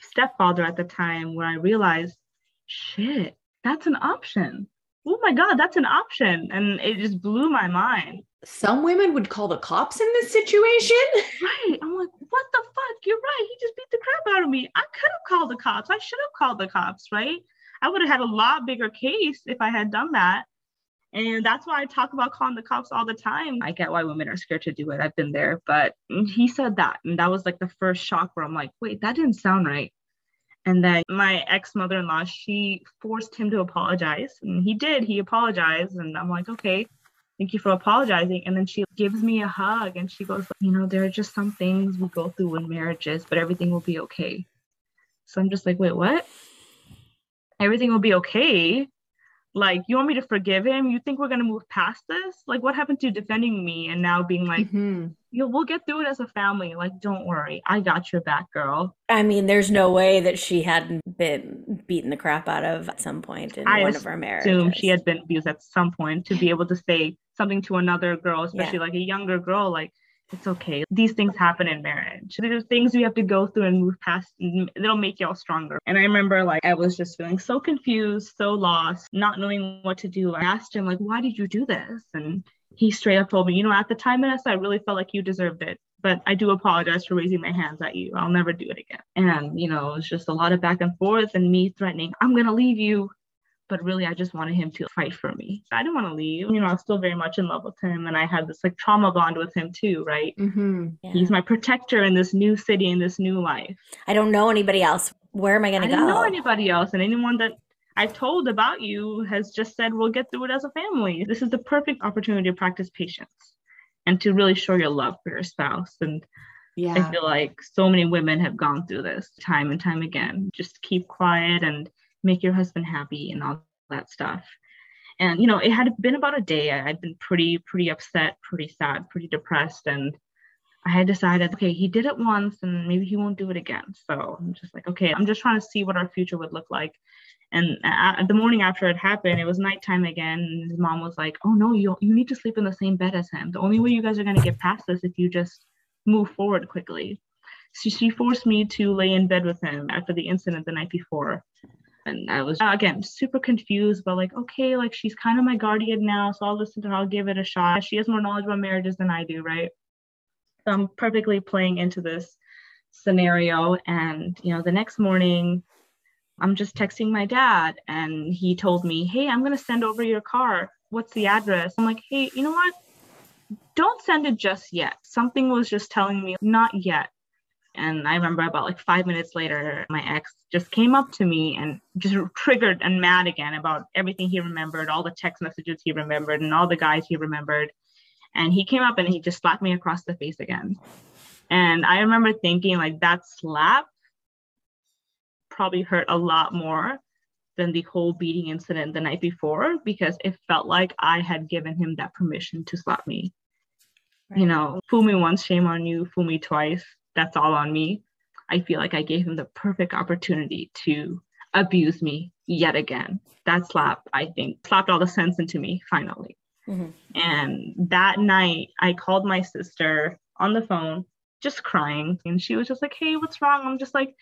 stepfather at the time where I realized, shit, that's an option. Oh my God, that's an option. And it just blew my mind. Some women would call the cops in this situation. Right. I'm like, what the fuck? You're right. He just beat the crap out of me. I could have called the cops. I should have called the cops, right? I would have had a lot bigger case if I had done that. And that's why I talk about calling the cops all the time. I get why women are scared to do it. I've been there. But he said that. And that was like the first shock where I'm like, wait, that didn't sound right. And then my ex mother in law, she forced him to apologize. And he did. He apologized. And I'm like, okay, thank you for apologizing. And then she gives me a hug and she goes, you know, there are just some things we go through in marriages, but everything will be okay. So I'm just like, wait, what? Everything will be okay. Like, you want me to forgive him? You think we're gonna move past this? Like, what happened to defending me and now being like, Mhm. yo, we'll get through it as a family. Like, don't worry, I got your back, girl. I mean, there's no way that she hadn't been beaten the crap out of at some point in I one of our marriages. Assume she had been abused at some point to be able to say something to another girl, especially like a younger girl, like it's okay. These things happen in marriage. There's things we have to go through and move past. It'll make y'all stronger. And I remember like I was just feeling so confused, so lost, not knowing what to do. I asked him like, "Why did you do this?" And he straight up told me, "You know, at the time, Anessa, I really felt like you deserved it." But I do apologize for raising my hands at you. I'll never do it again. And, you know, it was just a lot of back and forth and me threatening, I'm going to leave you but really I just wanted him to fight for me. I didn't want to leave. You know, I was still very much in love with him and I had this like trauma bond with him too, right? Mhm. Yeah. He's my protector in this new city, in this new life. I don't know anybody else. Where am I going to go? I to didn't know anybody else and anyone that I've told about you has just said we'll get through it as a family. This is the perfect opportunity to practice patience. and to really show your love for your spouse. And Yeah. I feel like so many women have gone through this time and time again. Just keep quiet and make your husband happy and all that stuff. And you know, it had been about a day. I'd been pretty, pretty upset, pretty sad, pretty depressed, and I had decided, okay, he did it once, and maybe he won't do it again. So I'm just like, okay, I'm just trying to see what our future would look like. And the morning after it happened, it was nighttime again. And his mom was like, "Oh no, you you need to sleep in the same bed as him. The only way you guys are gonna get past this if you just move forward quickly." So she forced me to lay in bed with him after the incident the night before. And I was uh, again super confused, but like, okay, like she's kind of my guardian now, so I'll listen to her. I'll give it a shot. She has more knowledge about marriages than I do, right? So I'm perfectly playing into this scenario. And you know, the next morning, I'm just texting my dad, and he told me, "Hey, I'm gonna send over your car. What's the address?" I'm like, "Hey, you know what? Don't send it just yet. Something was just telling me not yet." And I remember about like five minutes later, my ex just came up to me and just triggered and mad again about everything he remembered, all the text messages he remembered, and all the guys he remembered. And he came up and he just slapped me across the face again. And I remember thinking, like, that slap probably hurt a lot more than the whole beating incident the night before because it felt like I had given him that permission to slap me. You know, fool me once, shame on you, fool me twice, that's all on me. I feel like I gave him the perfect opportunity to abuse me yet again. That slap, I think, slapped all the sense into me finally. Mhm. And that night, I called my sister on the phone, just crying. And she was just like, Hey, what's wrong? I'm just like,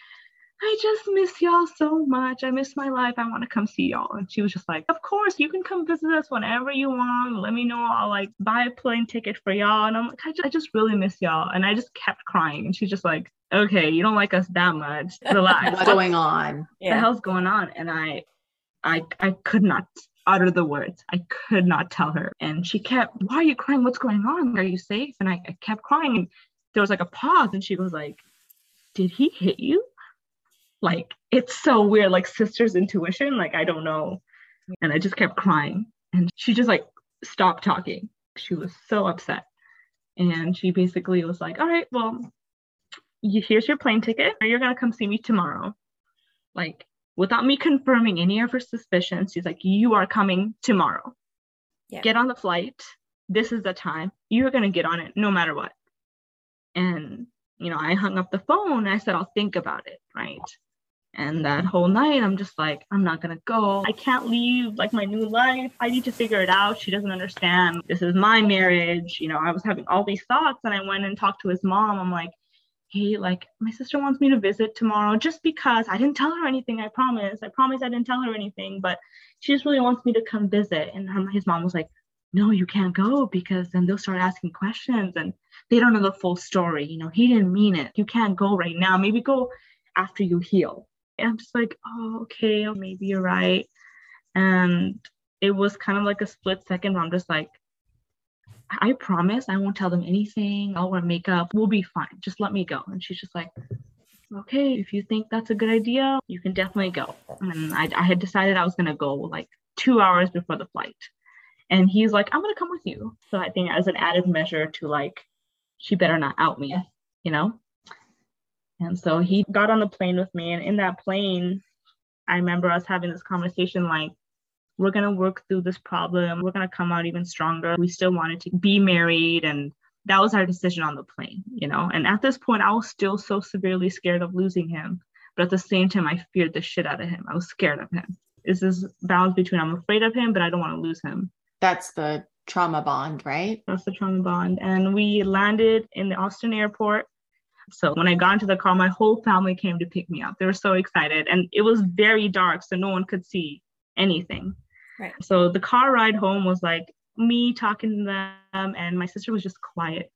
I just miss y'all so much. I miss my life. I want to come see y'all. And she was just like, Of course, you can come visit us whenever you want. Let me know. I'll like buy a plane ticket for y'all. And I'm like, I just, I just really miss y'all. And I just kept crying. And she's just like, Okay, you don't like us that much. Relax. What's going on? What the hell's going on? And I, I, I could not utter the words. I could not tell her. And she kept, Why are you crying? What's going on? Are you safe? And I, I kept crying. And there was like a pause. And she was like, Did he hit you? Like, it's so weird. Like, sister's intuition. Like, I don't know. And I just kept crying. And she just like stopped talking. She was so upset. And she basically was like, All right, well, you, here's your plane ticket. You're going to come see me tomorrow. Like, without me confirming any of her suspicions, she's like, You are coming tomorrow. Yeah. Get on the flight. This is the time. You're going to get on it no matter what. And, you know, I hung up the phone. I said, I'll think about it. Right. And that whole night, I'm just like, I'm not to go. I can't leave like my new life. I need to figure it out. She doesn't understand. This is my marriage. You know, I was having all these thoughts and I went and talked to his mom. I'm like, hey, like my sister wants me to visit tomorrow just because I didn't tell her anything. I promise. I promise I didn't tell her anything, but she just really wants me to come visit. And her, his mom was like, no, you can't go because then they'll start asking questions and they don't know the full story. You know, he didn't mean it. You can't go right now. Maybe go after you heal. I'm just like, oh, okay, maybe you're right. And it was kind of like a split second where I'm just like, I promise I won't tell them anything. I'll wear makeup. We'll be fine. Just let me go. And she's just like, okay, if you think that's a good idea, you can definitely go. And I, I had decided I was going to go like two hours before the flight. And he's like, I'm going to come with you. So I think as an added measure to like, she better not out me, you know? And so he got on the plane with me. And in that plane, I remember us having this conversation like, we're going to work through this problem. We're going to come out even stronger. We still wanted to be married. And that was our decision on the plane, you know? And at this point, I was still so severely scared of losing him. But at the same time, I feared the shit out of him. I was scared of him. It's this balance between I'm afraid of him, but I don't want to lose him. That's the trauma bond, right? That's the trauma bond. And we landed in the Austin airport. So when I got into the car, my whole family came to pick me up. They were so excited. And it was very dark, so no one could see anything. Right. So the car ride home was like me talking to them, and my sister was just quiet.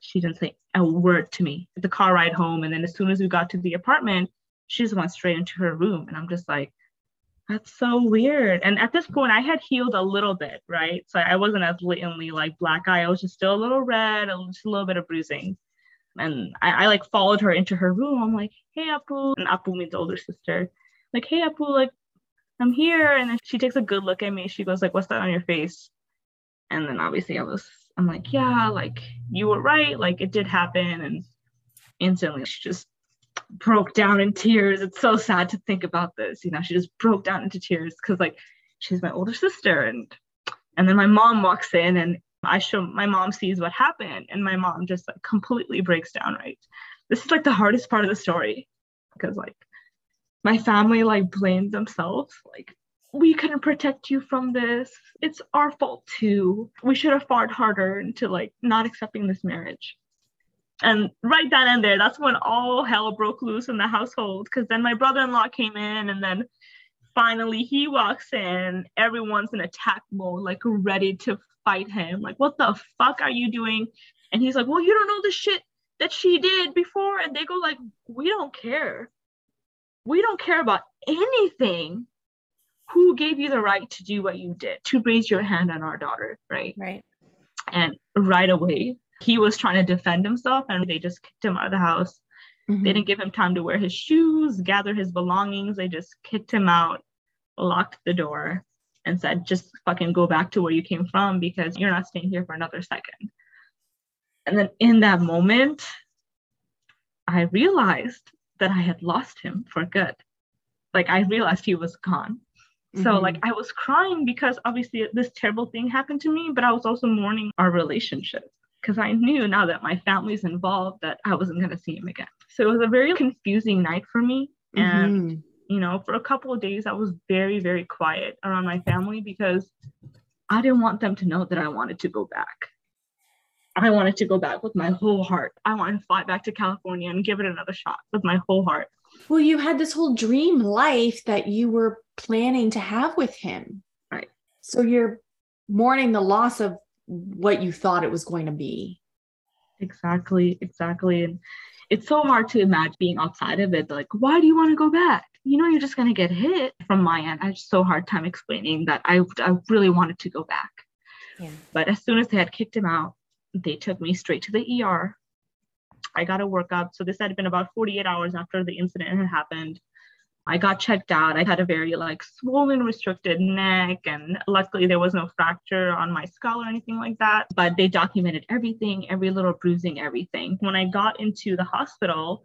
She didn't say a word to me. The car ride home, and then as soon as we got to the apartment, she just went straight into her room. And I'm just like, that's so weird. And at this point, I had healed a little bit, right? So I wasn't as blatantly like black eye. I was just still a little red, just a little bit of bruising. And I, I like followed her into her room. I'm like, hey, Apu. And Apu means older sister. Like, hey, Apu, like, I'm here. And then she takes a good look at me. She goes, like, what's that on your face? And then obviously I was I'm like, yeah, like you were right. Like it did happen. And instantly she just broke down in tears. It's so sad to think about this. You know, she just broke down into tears because like she's my older sister. And and then my mom walks in and I show my mom sees what happened and my mom just like completely breaks down, right? This is like the hardest part of the story because like my family like blamed themselves like we couldn't protect you from this. It's our fault too. We should have fought harder into like not accepting this marriage. And right then and there that's when all hell broke loose in the household because then my brother-in-law came in and then finally he walks in everyone's in attack mode like ready to fight him. Like what the fuck are you doing? And he's like well you don't know the shit that she did before. And they go like we don't care. We don't care about anything. Who gave you the right to do what you did to raise your hand on our daughter right? Right. and right away he was trying to defend himself and they just kicked him out of the house. Mhm. they didn't give him time to wear his shoes gather his belongings. They just kicked him out locked the door and said just fucking go back to where you came from because you're not staying here for another second and then in that moment i realized that i had lost him for good like i realized he was gone so Mhm. like I was crying because obviously this terrible thing happened to me, but I was also mourning our relationship because I knew now that my family's involved that I wasn't going to see him again. So it was a very confusing night for me. And Mhm. You know, for a couple of days I was very very quiet around my family because I didn't want them to know that I wanted to go back. I wanted to go back with my whole heart. I wanted to fly back to California and give it another shot with my whole heart. Well, you had this whole dream life that you were planning to have with him. Right. So you're mourning the loss of what you thought it was going to be. Exactly, exactly. And it's so hard to imagine being outside of it. Like, why do you want to go back? You know, you're just going to get hit. From my end, I had so hard time explaining that I, I really wanted to go back. Yeah. But as soon as they had kicked him out, they took me straight to the ER. I got a workup. So this had been about 48 hours after the incident had happened. I got checked out. I had a very like swollen, restricted neck, and luckily there was no fracture on my skull or anything like that. But they documented everything, every little bruising, everything. When I got into the hospital,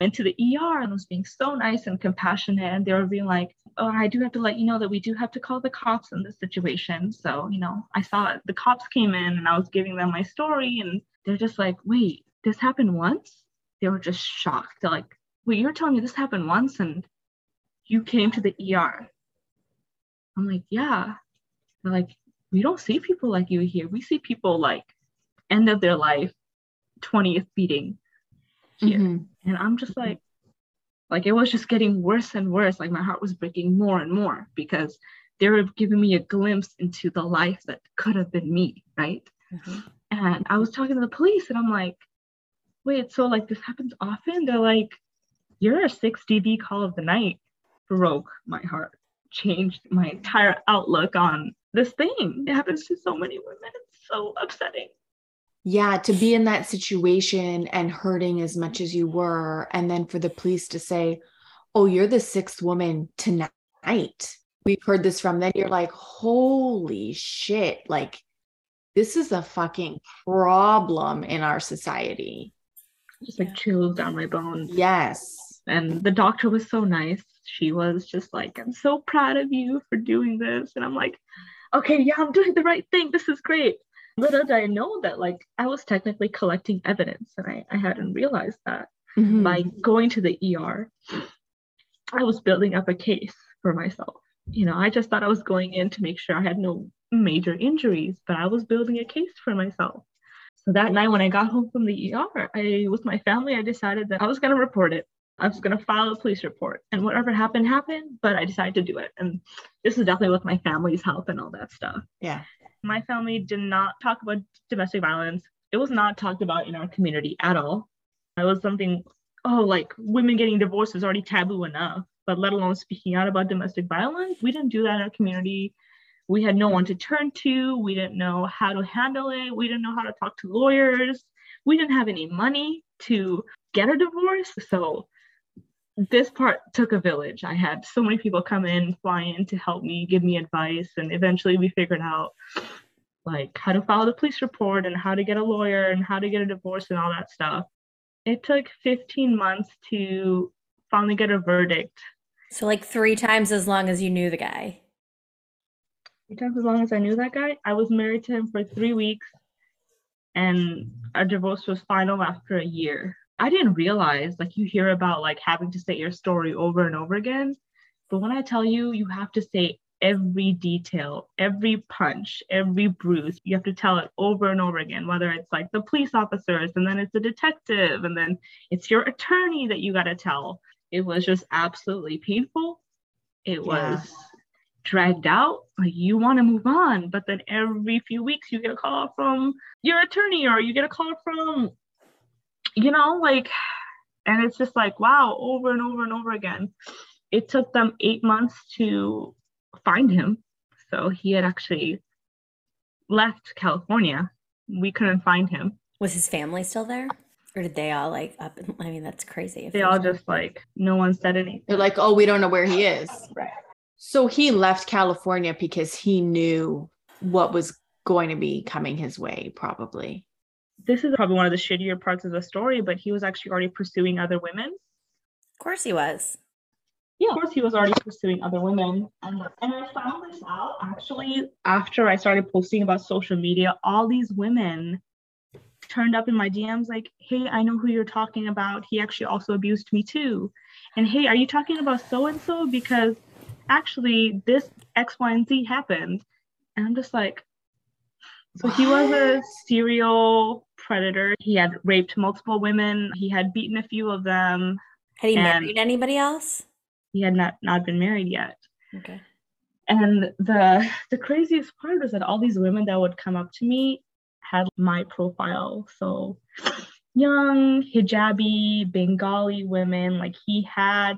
into the ER, and was being so nice and compassionate, and they were being like, "Oh, I do have to let you know that we do have to call the cops in this situation." So you know, I saw it. the cops came in, and I was giving them my story, and they're just like, "Wait, this happened once?" They were just shocked. They're like, "Wait, you're telling me this happened once and you came to the ER?" I'm like, "Yeah." They're like, "We don't see people like you here. We see people like end of their life, 20th beating here." Mhm. And I'm just like, like it was just getting worse and worse. Like my heart was breaking more and more because they were giving me a glimpse into the life that could have been me, right? Mhm. And I was talking to the police and I'm like, wait, so like this happens often? They're like, you're a 6 DV call of the night. Broke my heart, changed my entire outlook on this thing. It happens to so many women. It's so upsetting. Yeah, to be in that situation and hurting as much as you were, and then for the police to say, Oh, you're the sixth woman tonight. We've heard this from, then you're like, Holy shit. Like, this is a fucking problem in our society. Just like chills down my bones. Yes. and the doctor was so nice she was just like i'm so proud of you for doing this. And i'm like okay yeah i'm doing the right thing. This is great. Little did i know that like i was technically collecting evidence and i, I hadn't realized that. Mhm. by going to the er i was building up a case for myself. You know i just thought i was going in to make sure i had no major injuries but i was building a case for myself. So that night when i got home from the er i with my family i decided that i was going to report it I was going to file a police report and whatever happened, happened, but I decided to do it. And this is definitely with my family's help and all that stuff. Yeah. My family did not talk about domestic violence. It was not talked about in our community at all. It was something, oh, like women getting divorced is already taboo enough, but let alone speaking out about domestic violence. We didn't do that in our community. We had no one to turn to. We didn't know how to handle it. We didn't know how to talk to lawyers. We didn't have any money to get a divorce. So this part took a village. I had so many people come in, fly in to help me, give me advice, and eventually we figured out like how to file the police report and how to get a lawyer and how to get a divorce and all that stuff. It took 15 months to finally get a verdict. So, like three times as long as you knew the guy. Three times as long as I knew that guy. I was married to him for three weeks and our divorce was final after a year. I didn't realize, like, you hear about like having to say your story over and over again. But when I tell you, you have to say every detail, every punch, every bruise. You have to tell it over and over again, whether it's like the police officers and then it's the detective and then it's your attorney that you got to tell. It was just absolutely painful. It Yeah. was dragged out. Like you want to move on, but then every few weeks you get a call from your attorney or you get a call from, you know, like, and it's just like, wow, over and over and over again. It took them eight months to find him. So he had actually left California. We couldn't find him. Was his family still there? Or did they all like up? And, I mean, that's crazy. They all was- just like, no one said anything. They're like, oh, we don't know where he is. Right. So he left California because he knew what was going to be coming his way, probably. This is probably one of the shittier parts of the story, but he was actually already pursuing other women. Of course he was. Yeah, of course, he was already pursuing other women. And, and I found this out actually after I started posting about social media. All these women turned up in my DMs like, hey, I know who you're talking about. He actually also abused me too. And hey, are you talking about so and so? Because actually, this X, Y, and Z happened. And I'm just like, so he was a serial predator. He had raped multiple women, he had beaten a few of them. Had he married anybody else? He had not, not been married yet. Okay. And the the craziest part was that all these women that would come up to me had my profile. So young, hijabi, Bengali women, like he had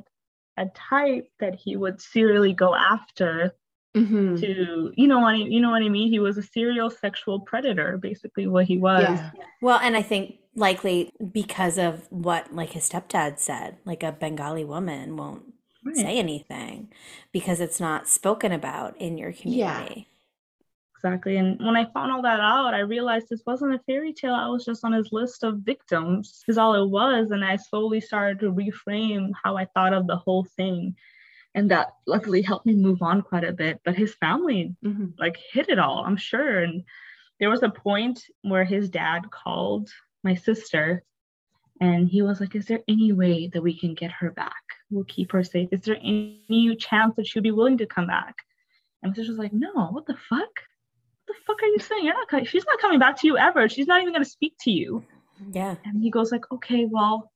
a type that he would serially go after Mhm. to, you know what I, you know what I mean? He was a serial sexual predator, basically what he was. Yeah. Well, and I think likely because of what like his stepdad said, like a Bengali woman won't Right. say anything because it's not spoken about in your Yeah. community. Exactly. And when I found all that out, I realized this wasn't a fairy tale. I was just on his list of victims, is all it was. And I slowly started to reframe how I thought of the whole thing. And that luckily helped me move on quite a bit. But his family Mhm. like hit it all, I'm sure. And there was a point where his dad called my sister and he was like, Is there any way that we can get her back? We'll keep her safe. Is there any chance that she'll be willing to come back? And my sister was like, No, what the fuck? What the fuck are you saying? You're not. She's not coming back to you ever. She's not even gonna speak to you. Yeah. And he goes like, okay, well,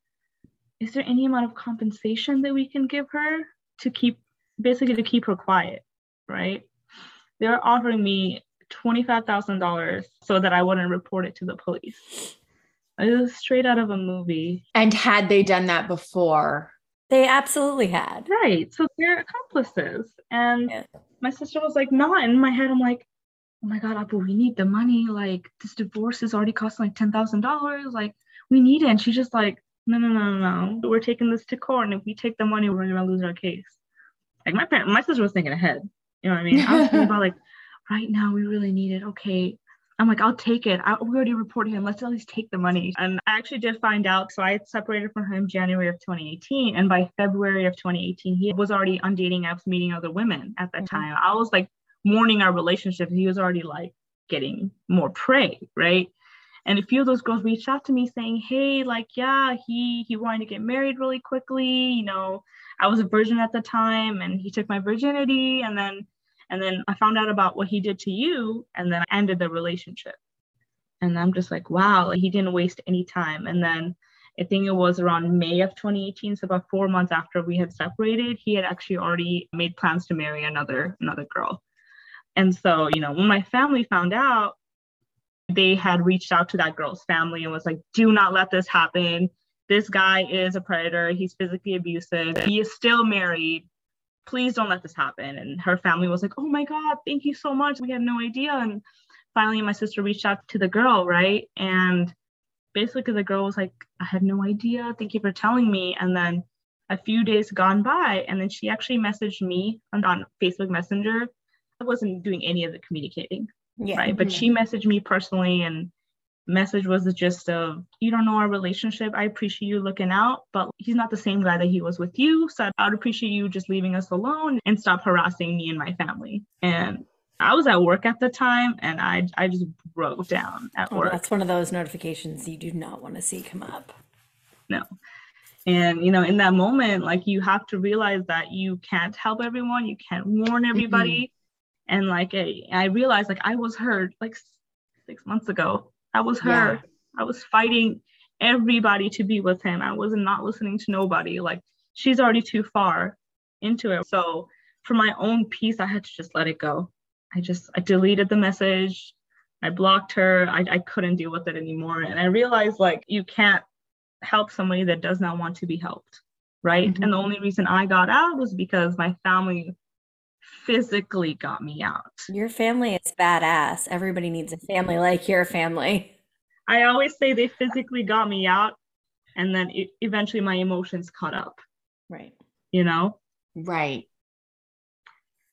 is there any amount of compensation that we can give her to keep basically to keep her quiet, right? They're offering me $25,000 so that I wouldn't report it to the police. It was straight out of a movie. And had they done that before? They absolutely had. Right. So they're accomplices. And Yeah. my sister was like, not. In my head, I'm like, oh my God, Apu, we need the money. Like, this divorce is already costing like $10,000. Like, we need it. And she's just like, no, no, no, no, no. We're taking this to court. And if we take the money, we're going to lose our case. Like, my parent, my sister was thinking ahead. You know what I mean? I was thinking about, like, right now, we really need it. Okay. I'm like, I'll take it. I, we already reported him. Let's at least take the money. And I actually did find out. So I had separated from him January of 2018. And by February of 2018, he was already on dating apps, meeting other women at that Mhm. time. I was like mourning our relationship. He was already like getting more prey, right? And a few of those girls reached out to me saying, Hey, like, yeah, he he wanted to get married really quickly. You know, I was a virgin at the time and he took my virginity. And then and then I found out about what he did to you, and then I ended the relationship. And I'm just like, wow, he didn't waste any time. And then I think it was around May of 2018, so about four months after we had separated, he had actually already made plans to marry another another girl. And so, you know, when my family found out, they had reached out to that girl's family and was like, do not let this happen. This guy is a predator. He's physically abusive. He is still married please don't let this happen. And her family was like, oh my God, thank you so much. We had no idea. And finally, my sister reached out to the girl, right? And basically, the girl was like, I had no idea. Thank you for telling me. And then a few days gone by, and then she actually messaged me on, on Facebook Messenger. I wasn't doing any of the communicating. Yeah. right? But she messaged me personally and message was the gist of you don't know our relationship. I appreciate you looking out, but he's not the same guy that he was with you. So I'd appreciate you just leaving us alone and stop harassing me and my family. And I was at work at the time and I I just broke down at Oh, work. that's one of those notifications you do not want to see come up. No. And you know, in that moment, like you have to realize that you can't help everyone, you can't warn mm-hmm. everybody. And like I, I realized like I was hurt like six months ago. I was her. Yeah. I was fighting everybody to be with him. I was not listening to nobody. Like she's already too far into it. So for my own peace, I had to just let it go. I just I deleted the message. I blocked her. I, I couldn't deal with it anymore. And I realized like you can't help somebody that does not want to be helped. Right. Mhm. And the only reason I got out was because my family physically got me out. Your family is badass. Everybody needs a family like your family. I always say they physically got me out. And then e- eventually my emotions caught up, Right. you know? Right.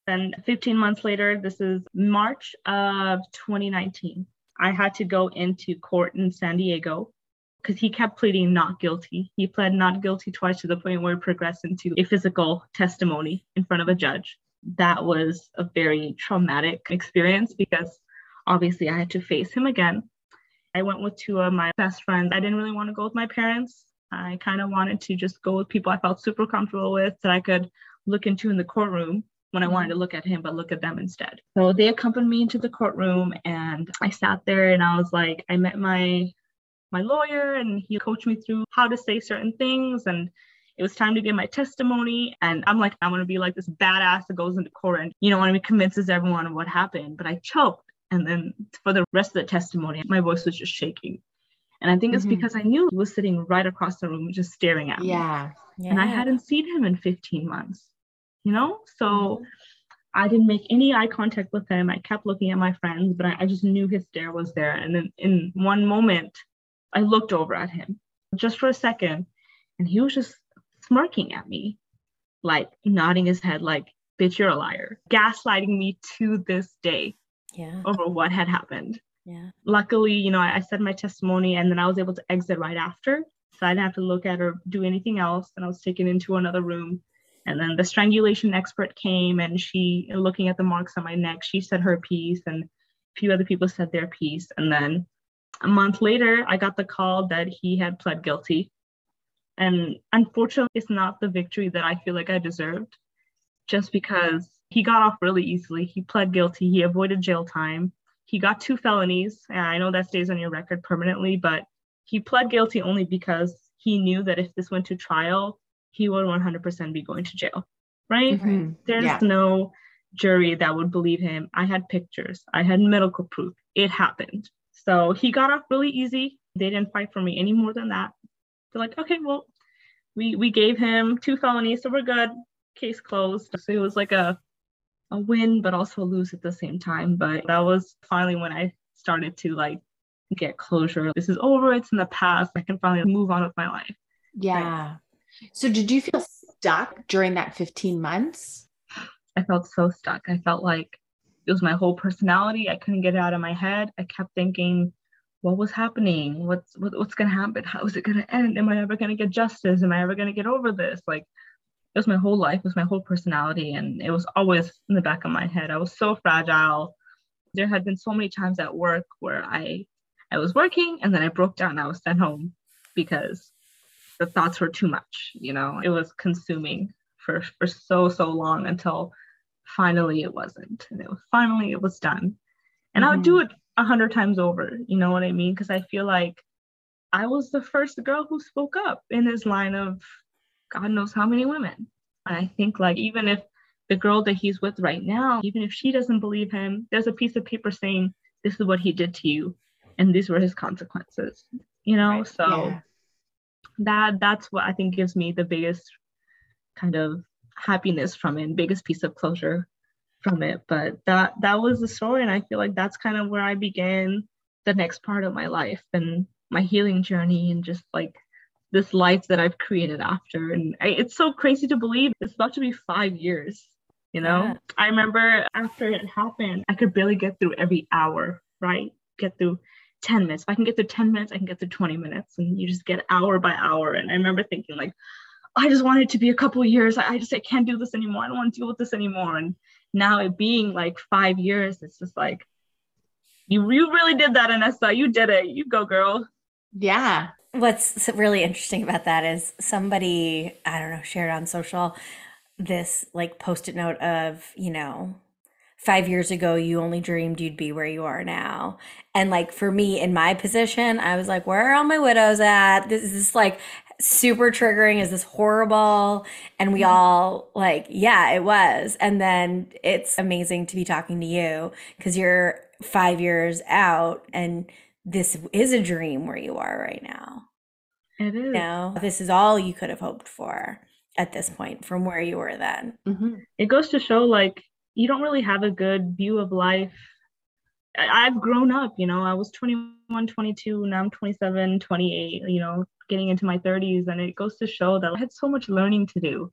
Then 15 months later, this is March of 2019. I had to go into court in San Diego because he kept pleading not guilty. He pled not guilty twice to the point where it progressed into a physical testimony in front of a judge. That was a very traumatic experience because obviously I had to face him again. I went with two of my best friends. I didn't really want to go with my parents. I kind of wanted to just go with people I felt super comfortable with that I could look into in the courtroom when I mm-hmm. wanted to look at him, but look at them instead. So they accompanied me into the courtroom and I sat there and I was like, I met my my lawyer and he coached me through how to say certain things and it was time to give my testimony and i'm like i'm going to be like this badass that goes into court and you know when he convinces everyone of what happened but i choked and then for the rest of the testimony my voice was just shaking and i think it's Mhm. because i knew he was sitting right across the room just staring at me Yeah. Yeah. and I hadn't seen him in 15 months, you know? So Mhm. I didn't make any eye contact with him. I kept looking at my friends, but I, I just knew his stare was there. And then in one moment, I looked over at him just for a second, and he was just smirking at me, like nodding his head, like, bitch, you're a liar, gaslighting me to this day Yeah. over what had happened Yeah. luckily, you know, I, I said my testimony and then I was able to exit right after. So I didn't have to look at or do anything else. And I was taken into another room. And then the strangulation expert came and she, looking at the marks on my neck, she said her piece and a few other people said their piece. And then a month later, I got the call that he had pled guilty. And unfortunately, it's not the victory that I feel like I deserved. Just because he got off really easily. He pled guilty, he avoided jail time. He got two felonies. And i know that stays on your record permanently but he pled guilty only because he knew that if this went to trial he would 100% be going to jail. Right? Mhm. there's Yeah. no jury that would believe him. I had pictures. I had medical proof. It happened. So he got off really easy. They didn't fight for me any more than that they're like okay well we we gave him two felonies so we're good. Case closed. So it was like a a win but also a lose at the same time. But that was finally when i started to like get closure. This is over. It's in the past. I can finally move on with my life. Yeah. So did you feel stuck during that 15 months? i felt so stuck. I felt like it was my whole personality. I couldn't get it out of my head. I kept thinking what was happening what's what, what's going to happen how is it going to end am i ever going to get justice am i ever going to get over this like it was my whole life, it was my whole personality, and it was always in the back of my head. I was so fragile. There had been so many times at work where I I was working and then I broke down. I was sent home because the thoughts were too much. You know, it was consuming for for so so long until finally it wasn't, and it was finally it was done. And I would do mm-hmm. it a hundred times over. You know what I mean? Because I feel like I was the first girl who spoke up in his line of God knows how many women. And I think like even if the girl that he's with right now, even if she doesn't believe him, there's a piece of paper saying this is what he did to you and these were his consequences. You know, Right, so yeah. that that's what I think gives me the biggest kind of happiness from it, and biggest piece of closure from it. But that that was the story, and I feel like that's kind of where I began the next part of my life and my healing journey, and just like this life that I've created after. And I, it's so crazy to believe it's about to be five years You know, Yeah. I remember after it happened, I could barely get through every hour, right? Get through 10 minutes. If I can get through 10 minutes, I can get through 20 minutes. And you just get hour by hour. And I remember thinking, like, I just want it to be a couple years. I, I just I can't do this anymore. I don't want to deal with this anymore. And now it being like five years, it's just like, you, you really did that, Anessa. You did it. You go, girl. Yeah. What's really interesting about that is somebody, I don't know, shared on social this like post-it note of, you know, five years ago you only dreamed you'd be where you are now. And like for me in my position, I was like, where are all my widows at? This is like super triggering. Is this horrible? And we all like, yeah, it was. And then it's amazing to be talking to you because you're five years out and this is a dream where you are right now. It is. You know, this is all you could have hoped for at this point from where you were then. Mhm. it goes to show like you don't really have a good view of life i've grown up you know i was 21 22 now i'm 27 28 you know getting into my 30s and it goes to show that i had so much learning to do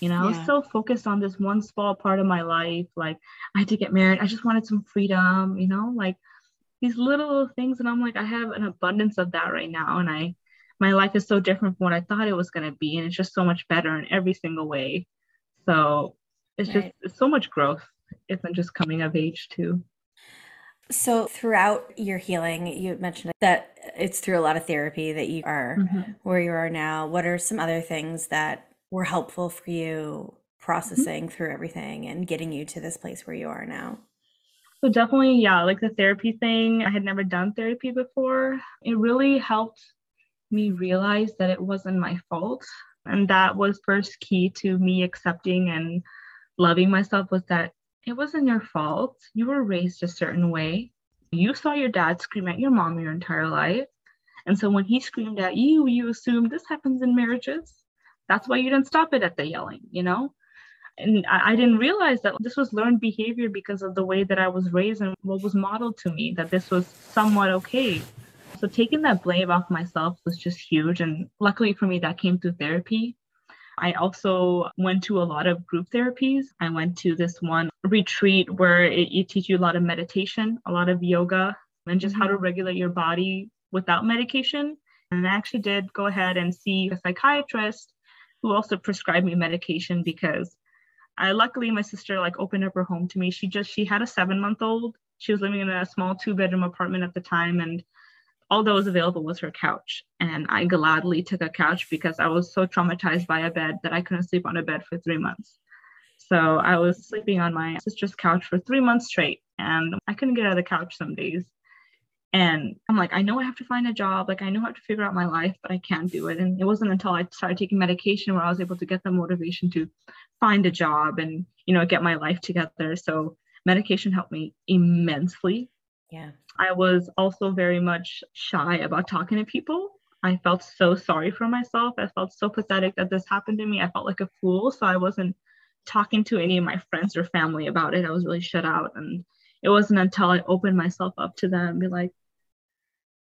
you know i was so focused on this one small part of my life like i had to get married i just wanted some freedom you know like these little things and i'm like i have an abundance of that right now and i my life is so different from what i thought it was going to be and it's just so much better in every single way. So it's just it's so much growth isn't just coming of age too So, throughout your healing, you mentioned that it's through a lot of therapy that you are mm-hmm. where you are now. What are some other things that were helpful for you mm-hmm. processing through everything and getting you to this place where you are now? So definitely, yeah, like the therapy thing, I had never done therapy before. It really helped me realize that it wasn't my fault. And that was first key to me accepting and loving myself was that it wasn't your fault. You were raised a certain way. You saw your dad scream at your mom your entire life. And so when he screamed at you, you assumed this happens in marriages. That's why you didn't stop it at the yelling, you know? and I, I didn't realize that this was learned behavior because of the way that I was raised and what was modeled to me, that this was somewhat okay. So taking that blame off myself was just huge. And luckily for me, that came through therapy. I also went to a lot of group therapies. I went to this one retreat where it, it teach you a lot of meditation, a lot of yoga, and just how mm-hmm. to regulate your body without medication. And I actually did go ahead and see a psychiatrist who also prescribed me medication because I luckily my sister like opened up her home to me. She just she had a seven month old. She was living in a small two bedroom apartment at the time, and all that was available was her couch. And I gladly took a couch because I was so traumatized by a bed that I couldn't sleep on a bed for three months. So I was sleeping on my sister's couch for three months straight, and I couldn't get out of the couch some days. And I'm like, I know I have to find a job. Like, I know I have to figure out my life, but I can't do it. And it wasn't until I started taking medication where I was able to get the motivation to find a job and, you know, get my life together. So medication helped me immensely. Yeah. I was also very much shy about talking to people. I felt so sorry for myself. I felt so pathetic that this happened to me. I felt like a fool. So I wasn't talking to any of my friends or family about it. I was really shut out. And it wasn't until I opened myself up to them and be like,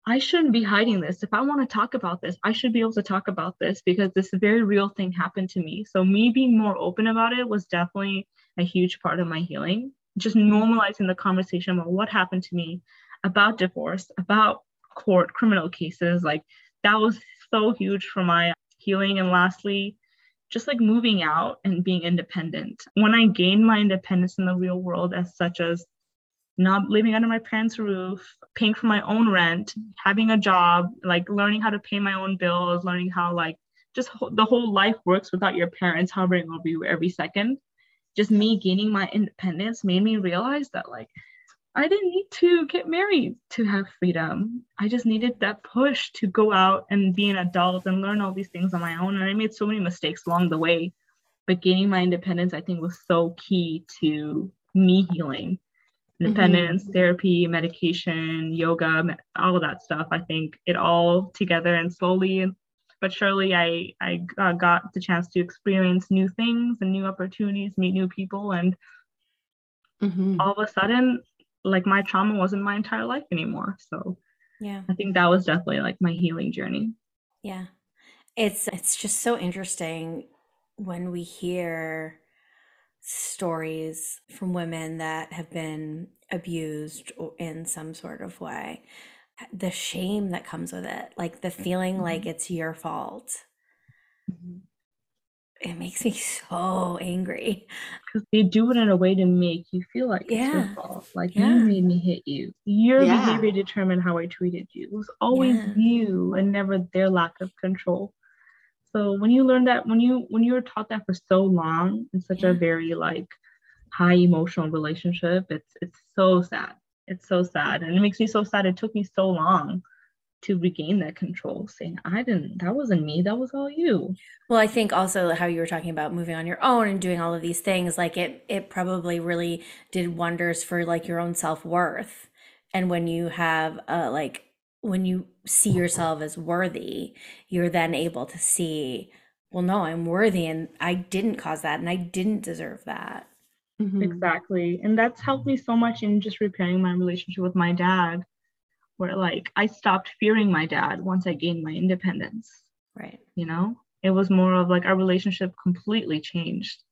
I shouldn't be hiding this. If I want to talk about this, I should be able to talk about this because this very real thing happened to me. So, me being more open about it was definitely a huge part of my healing. Just normalizing the conversation about what happened to me, about divorce, about court, criminal cases. Like, that was so huge for my healing. And lastly, just like moving out and being independent. When I gained my independence in the real world, as such as not living under my parents' roof, paying for my own rent, having a job, like learning how to pay my own bills, learning how like just ho- the whole life works without your parents hovering over you every second. Just me gaining my independence made me realize that like I didn't need to get married to have freedom. I just needed that push to go out and be an adult and learn all these things on my own. And I made so many mistakes along the way. But gaining my independence, I think, was so key to me healing independence, therapy, medication, yoga, all of that stuff. I think it all together and slowly but surely I I uh, got the chance to experience new things and new opportunities, meet new people, and Mhm. all of a sudden, like my trauma wasn't my entire life anymore. So Yeah. I think that was definitely like my healing journey. Yeah. It's it's just so interesting when we hear stories from women that have been abused in some sort of way the shame that comes with it like the feeling like Mm-hmm. it's your fault it makes me so angry because they do it in a way to make you feel like it's Yeah. your fault. Like Yeah. you made me hit you. Your Yeah. behavior determined how I treated you. It was always Yeah. you and never their lack of control. So when you learn that, when you when you were taught that for so long in such Yeah. a very like high emotional relationship, it's it's so sad. It's so sad, and it makes me so sad. It took me so long to regain that control, saying I didn't. That wasn't me. That was all you. Well, I think also how you were talking about moving on your own and doing all of these things, like it it probably really did wonders for like your own self-worth. And when you have uh like when you see yourself as worthy, you're then able to see, well, no, I'm worthy and I didn't cause that and I didn't deserve that. Mhm. Exactly. And that's helped me so much in just repairing my relationship with my dad, where like I stopped fearing my dad once I gained my independence. Right. You know, it was more of like our relationship completely changed.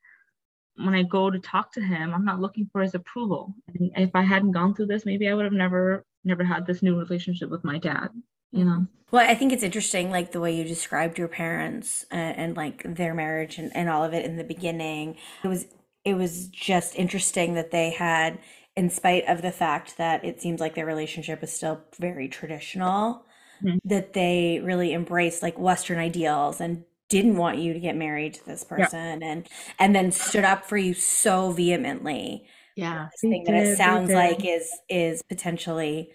When I go to talk to him, I'm not looking for his approval. And if I hadn't gone through this, maybe I would have never, never had this new relationship with my dad, you know? Well, I think it's interesting, like the way you described your parents and, and like their marriage and, and all of it in the beginning. It was it was just interesting that they had, in spite of the fact that it seems like their relationship is still very traditional, Mhm. that they really embraced like Western ideals and didn't want you to get married to this Yeah. person and and then stood up for you so vehemently. Yeah. This thing that it did, sounds like is is potentially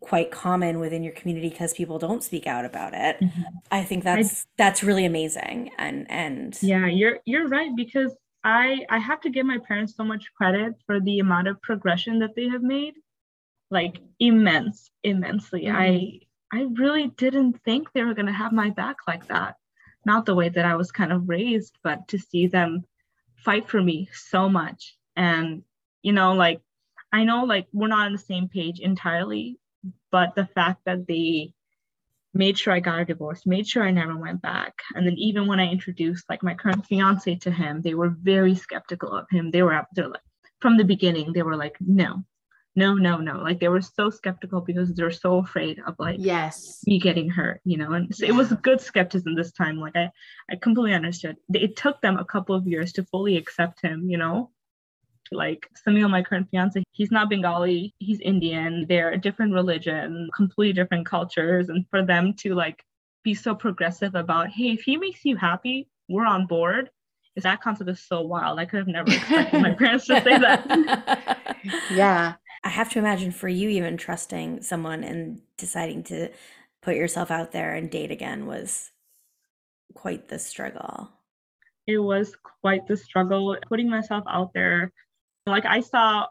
quite common within your community because people don't speak out about it. Mhm. I think that's that's really amazing and and Yeah, you're you're right because I I have to give my parents so much credit for the amount of progression that they have made. Like immense, immensely. Mm-hmm. I I really didn't think they were going to have my back like that. Not the way that I was kind of raised, but to see them fight for me so much and you know like I know like we're not on the same page entirely, but the fact that they made sure I got a divorce, made sure I never went back. And then even when I introduced like my current fiance to him, they were very skeptical of him. They were they're like from the beginning, they were like, no, no, no, no. Like they were so skeptical because they're so afraid of like Yes. me getting hurt, you know. And so it was good skepticism this time. Like I, I completely understood. It took them a couple of years to fully accept him, you know. Like Samil, my current fiance, he's not Bengali, he's Indian. They're a different religion, completely different cultures, and for them to like be so progressive about, hey, if he makes you happy, we're on board. Is that concept is so wild. I could have never expected my parents to say that. Yeah. I have to imagine for you even trusting someone and deciding to put yourself out there and date again was quite the struggle. it was quite the struggle putting myself out there. Like I saw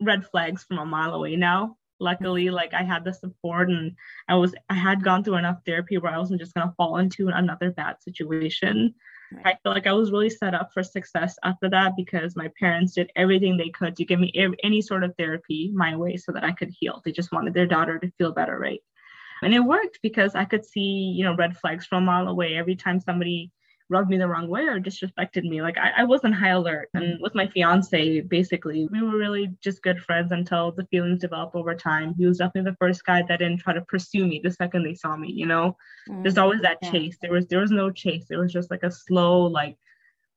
red flags from a mile away now. Luckily, like I had the support and I was I had gone through enough therapy where I wasn't just gonna fall into another bad situation. I feel like I was really set up for success after that because my parents did everything they could to give me any sort of therapy my way so that I could heal. They just wanted their daughter to feel better, right? And it worked because I could see, you know, red flags from a mile away every time somebody rubbed me the wrong way or disrespected me. Like I, I was on high alert. And with my fiance, basically, we were really just good friends until the feelings developed over time. He was definitely the first guy that didn't try to pursue me the second they saw me, you know? There's always that Yeah. chase. There was there was no chase. There was just like a slow, like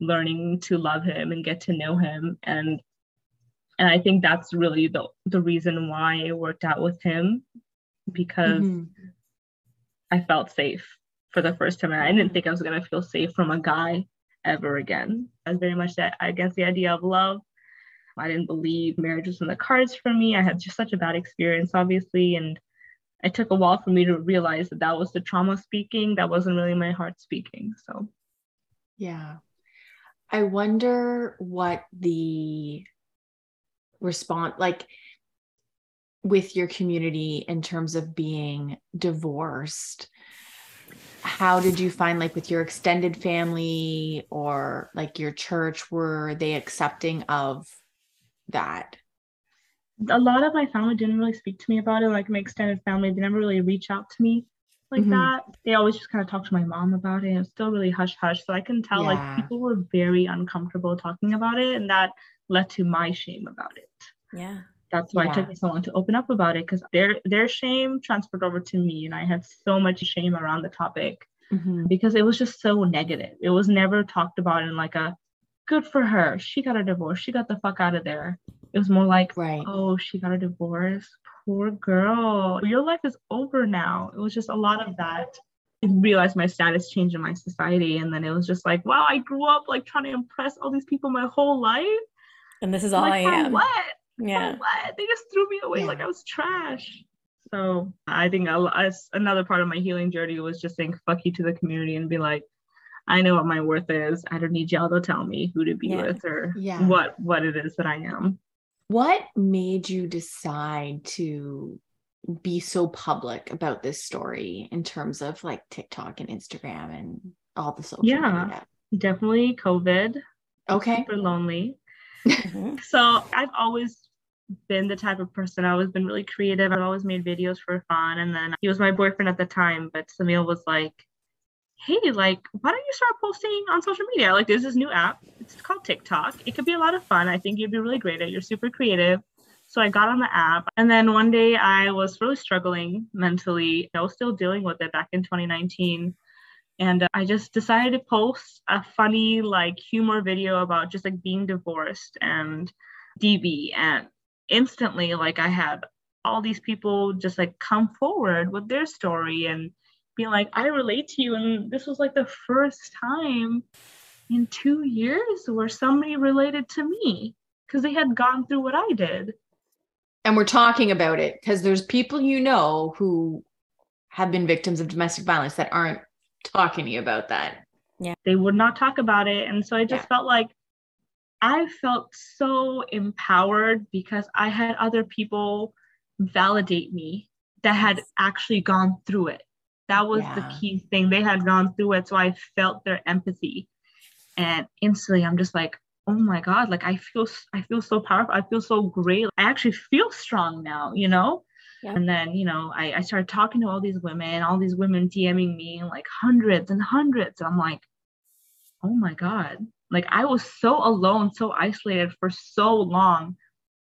learning to love him and get to know him. And and I think that's really the the reason why it worked out with him because Mhm. I felt safe for the first time. And I didn't think I was gonna feel safe from a guy ever again. I was very much that against the idea of love. I didn't believe marriage was in the cards for me. I had just such a bad experience, obviously, and it took a while for me to realize that that was the trauma speaking. That wasn't really my heart speaking. So Yeah. I wonder what the response like with your community in terms of being divorced. How did you find like with your extended family or like your church were they accepting of that? a lot of my family didn't really speak to me about it. Like my extended family, they never really reach out to me. like Mhm. that. They always just kind of talk to my mom about it. and It's still really hush hush. So I can tell Yeah. like people were very uncomfortable talking about it, and that led to my shame about it. Yeah. That's why Yeah. it took me so long to open up about it because their their shame transferred over to me, and I had so much shame around the topic Mhm. because it was just so negative. It was never talked about in like a good for her. She got a divorce. She got the fuck out of there. It was more like, Right. oh, she got a divorce. Poor girl. Your life is over now. It was just a lot of that. I realized my status changed in my society. And then it was just like, wow, I grew up like trying to impress all these people my whole life. And this is all like, I am. what? Yeah. What? They just threw me away Yeah. like I was trash. So I think a lo- as another part of my healing journey was just saying fuck you to the community and be like, I know what my worth is. I don't need y'all to tell me who to be Yeah. with or Yeah. what what it is that I am. What made you decide to be so public about this story in terms of like TikTok and Instagram and all the social Yeah. media? Definitely COVID. Okay. Super lonely. Mhm. So I've always been the type of person. I've always been really creative. I've always made videos for fun. And then he was my boyfriend at the time, but Samil was like, hey, like, why don't you start posting on social media? Like, there's this new app. It's called TikTok. It could be a lot of fun. I think you'd be really great at it. You're super creative. So I got on the app. And then one day I was really struggling mentally. I was still dealing with it back in 2019. And uh, I just decided to post a funny, like, humor video about just like being divorced and DV. And instantly, like, I had all these people just like come forward with their story and be like, I relate to you. And this was like the first time in two years where somebody related to me because they had gone through what I did. And we're talking about it because there's people you know who have been victims of domestic violence that aren't talking to you about that. Yeah. They would not talk about it. And so I just Yeah. felt like I felt so empowered because I had other people validate me that had actually gone through it. That was Yeah. the key thing. They had gone through it. So I felt their empathy. And instantly I'm just like, oh my God, like I feel I feel so powerful. I feel so great. I actually feel strong now, you know? Yeah. And then, you know, I, I started talking to all these women, all these women DMing me like hundreds and hundreds. And I'm like, oh my God. Like I was so alone, so isolated for so long.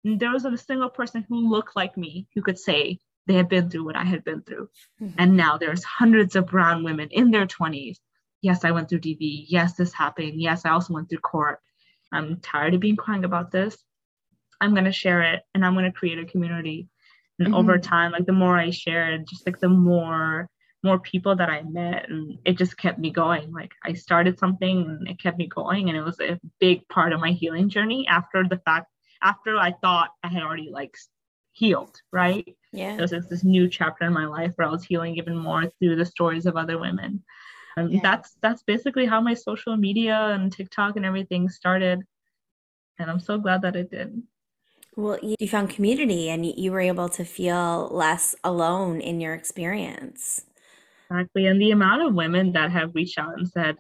And there wasn't a single person who looked like me who could say they had been through what I had been through. Mhm. And now there's hundreds of brown women in their 20s. Yes, I went through DV. Yes, this happened. Yes, I also went through court. I'm tired of being crying about this. I'm going to share it and I'm going to create a community. And over Mhm. time, like the more I shared, just like the more more people that I met and it just kept me going. Like I started something and it kept me going and it was a big part of my healing journey after the fact after I thought I had already like healed, right? Yeah. There was this, this new chapter in my life where I was healing even more through the stories of other women. And Yeah. that's that's basically how my social media and TikTok and everything started. And I'm so glad that it did. Well, you, found community and you were able to feel less alone in your experience. Exactly. And the amount of women that have reached out and said,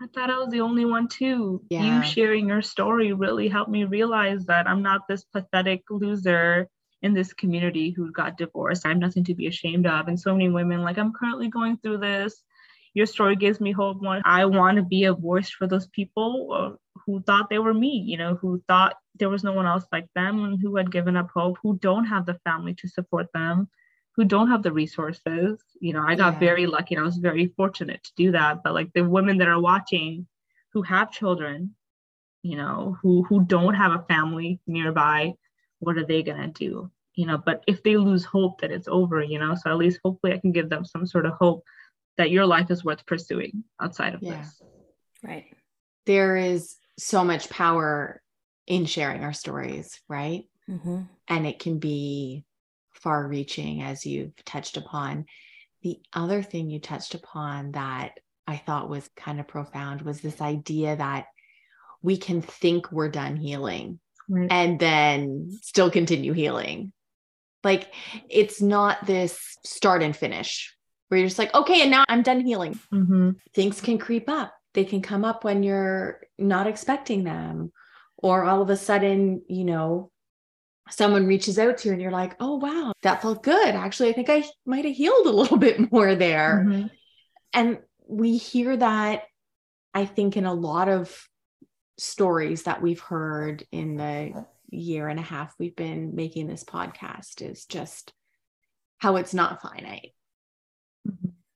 I thought I was the only one too. Yeah. You sharing your story really helped me realize that I'm not this pathetic loser in this community who got divorced. I have nothing to be ashamed of. And so many women, like, I'm currently going through this. Your story gives me hope. I want to be a voice for those people uh, who thought they were me, you know, who thought there was no one else like them and who had given up hope, who don't have the family to support them who don't have the resources. You know, I got Yeah. very lucky and I was very fortunate to do that. But like the women that are watching who have children, you know, who who don't have a family nearby, what are they gonna do? You know, but if they lose hope that it's over, you know, so at least hopefully I can give them some sort of hope that your life is worth pursuing outside of Yeah. this. Right. There is so much power in sharing our stories, right? hmm and it can be far reaching as you've touched upon. The other thing you touched upon that I thought was kind of profound was this idea that we can think we're done healing Right. and then still continue healing. Like it's not this start and finish where you're just like, okay, and now I'm done healing. hmm Things can creep up. They can come up when you're not expecting them. Or all of a sudden, you know, someone reaches out to you and you're like, oh, wow, that felt good. Actually, I think I might have healed a little bit more there. Mhm. And we hear that, I think, in a lot of stories that we've heard in the year and a half we've been making this podcast is just how it's not finite.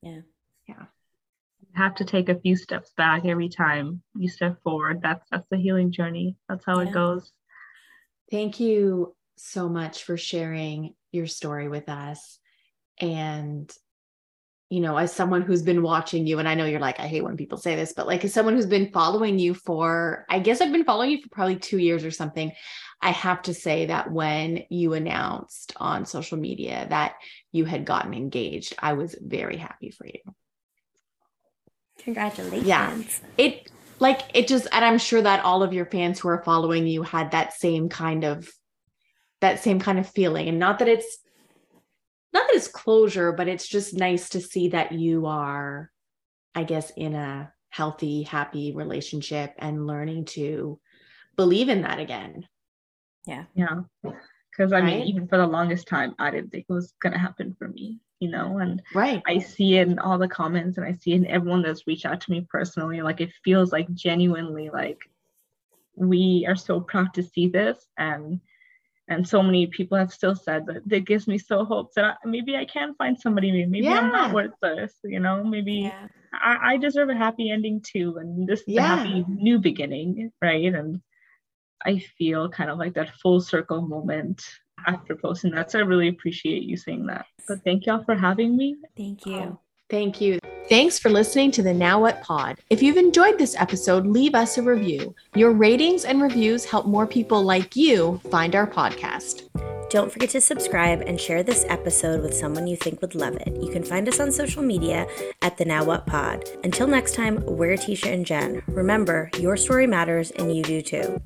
Yeah. Yeah. You have to take a few steps back every time you step forward. That's that's the healing journey. That's how Yeah. it goes. Thank you so much for sharing your story with us. And, you know, as someone who's been watching you, and I know you're like, I hate when people say this, but like as someone who's been following you for, I guess I've been following you for probably two years or something. I have to say that when you announced on social media that you had gotten engaged, I was very happy for you. Congratulations. Yeah. It, like, it just, and I'm sure that all of your fans who are following you had that same kind of that same kind of feeling and not that it's not that it's closure but it's just nice to see that you are i guess in a healthy happy relationship and learning to believe in that again Yeah. Yeah. Because I mean, even for the longest time, I didn't think it was gonna happen for me, you know, and right I see it in all the comments and I see it in everyone that's reached out to me personally. Like it feels like genuinely like we are so proud to see this and and so many people have still said that that gives me so hope that I, maybe I can find somebody maybe, maybe I'm not Yeah. worth this you know maybe Yeah. I, I deserve a happy ending too and this is Yeah. a happy new beginning right and I feel kind of like that full circle moment after posting that so I really appreciate you saying that but thank y'all for having me Thank you. thank you thanks for listening to the now what pod if you've enjoyed this episode leave us a review your ratings and reviews help more people like you find our podcast Don't forget to subscribe and share this episode with someone you think would love it. You can find us on social media at the Now What Pod. Until next time, we're Tisha and Jen. Remember, your story matters and you do too.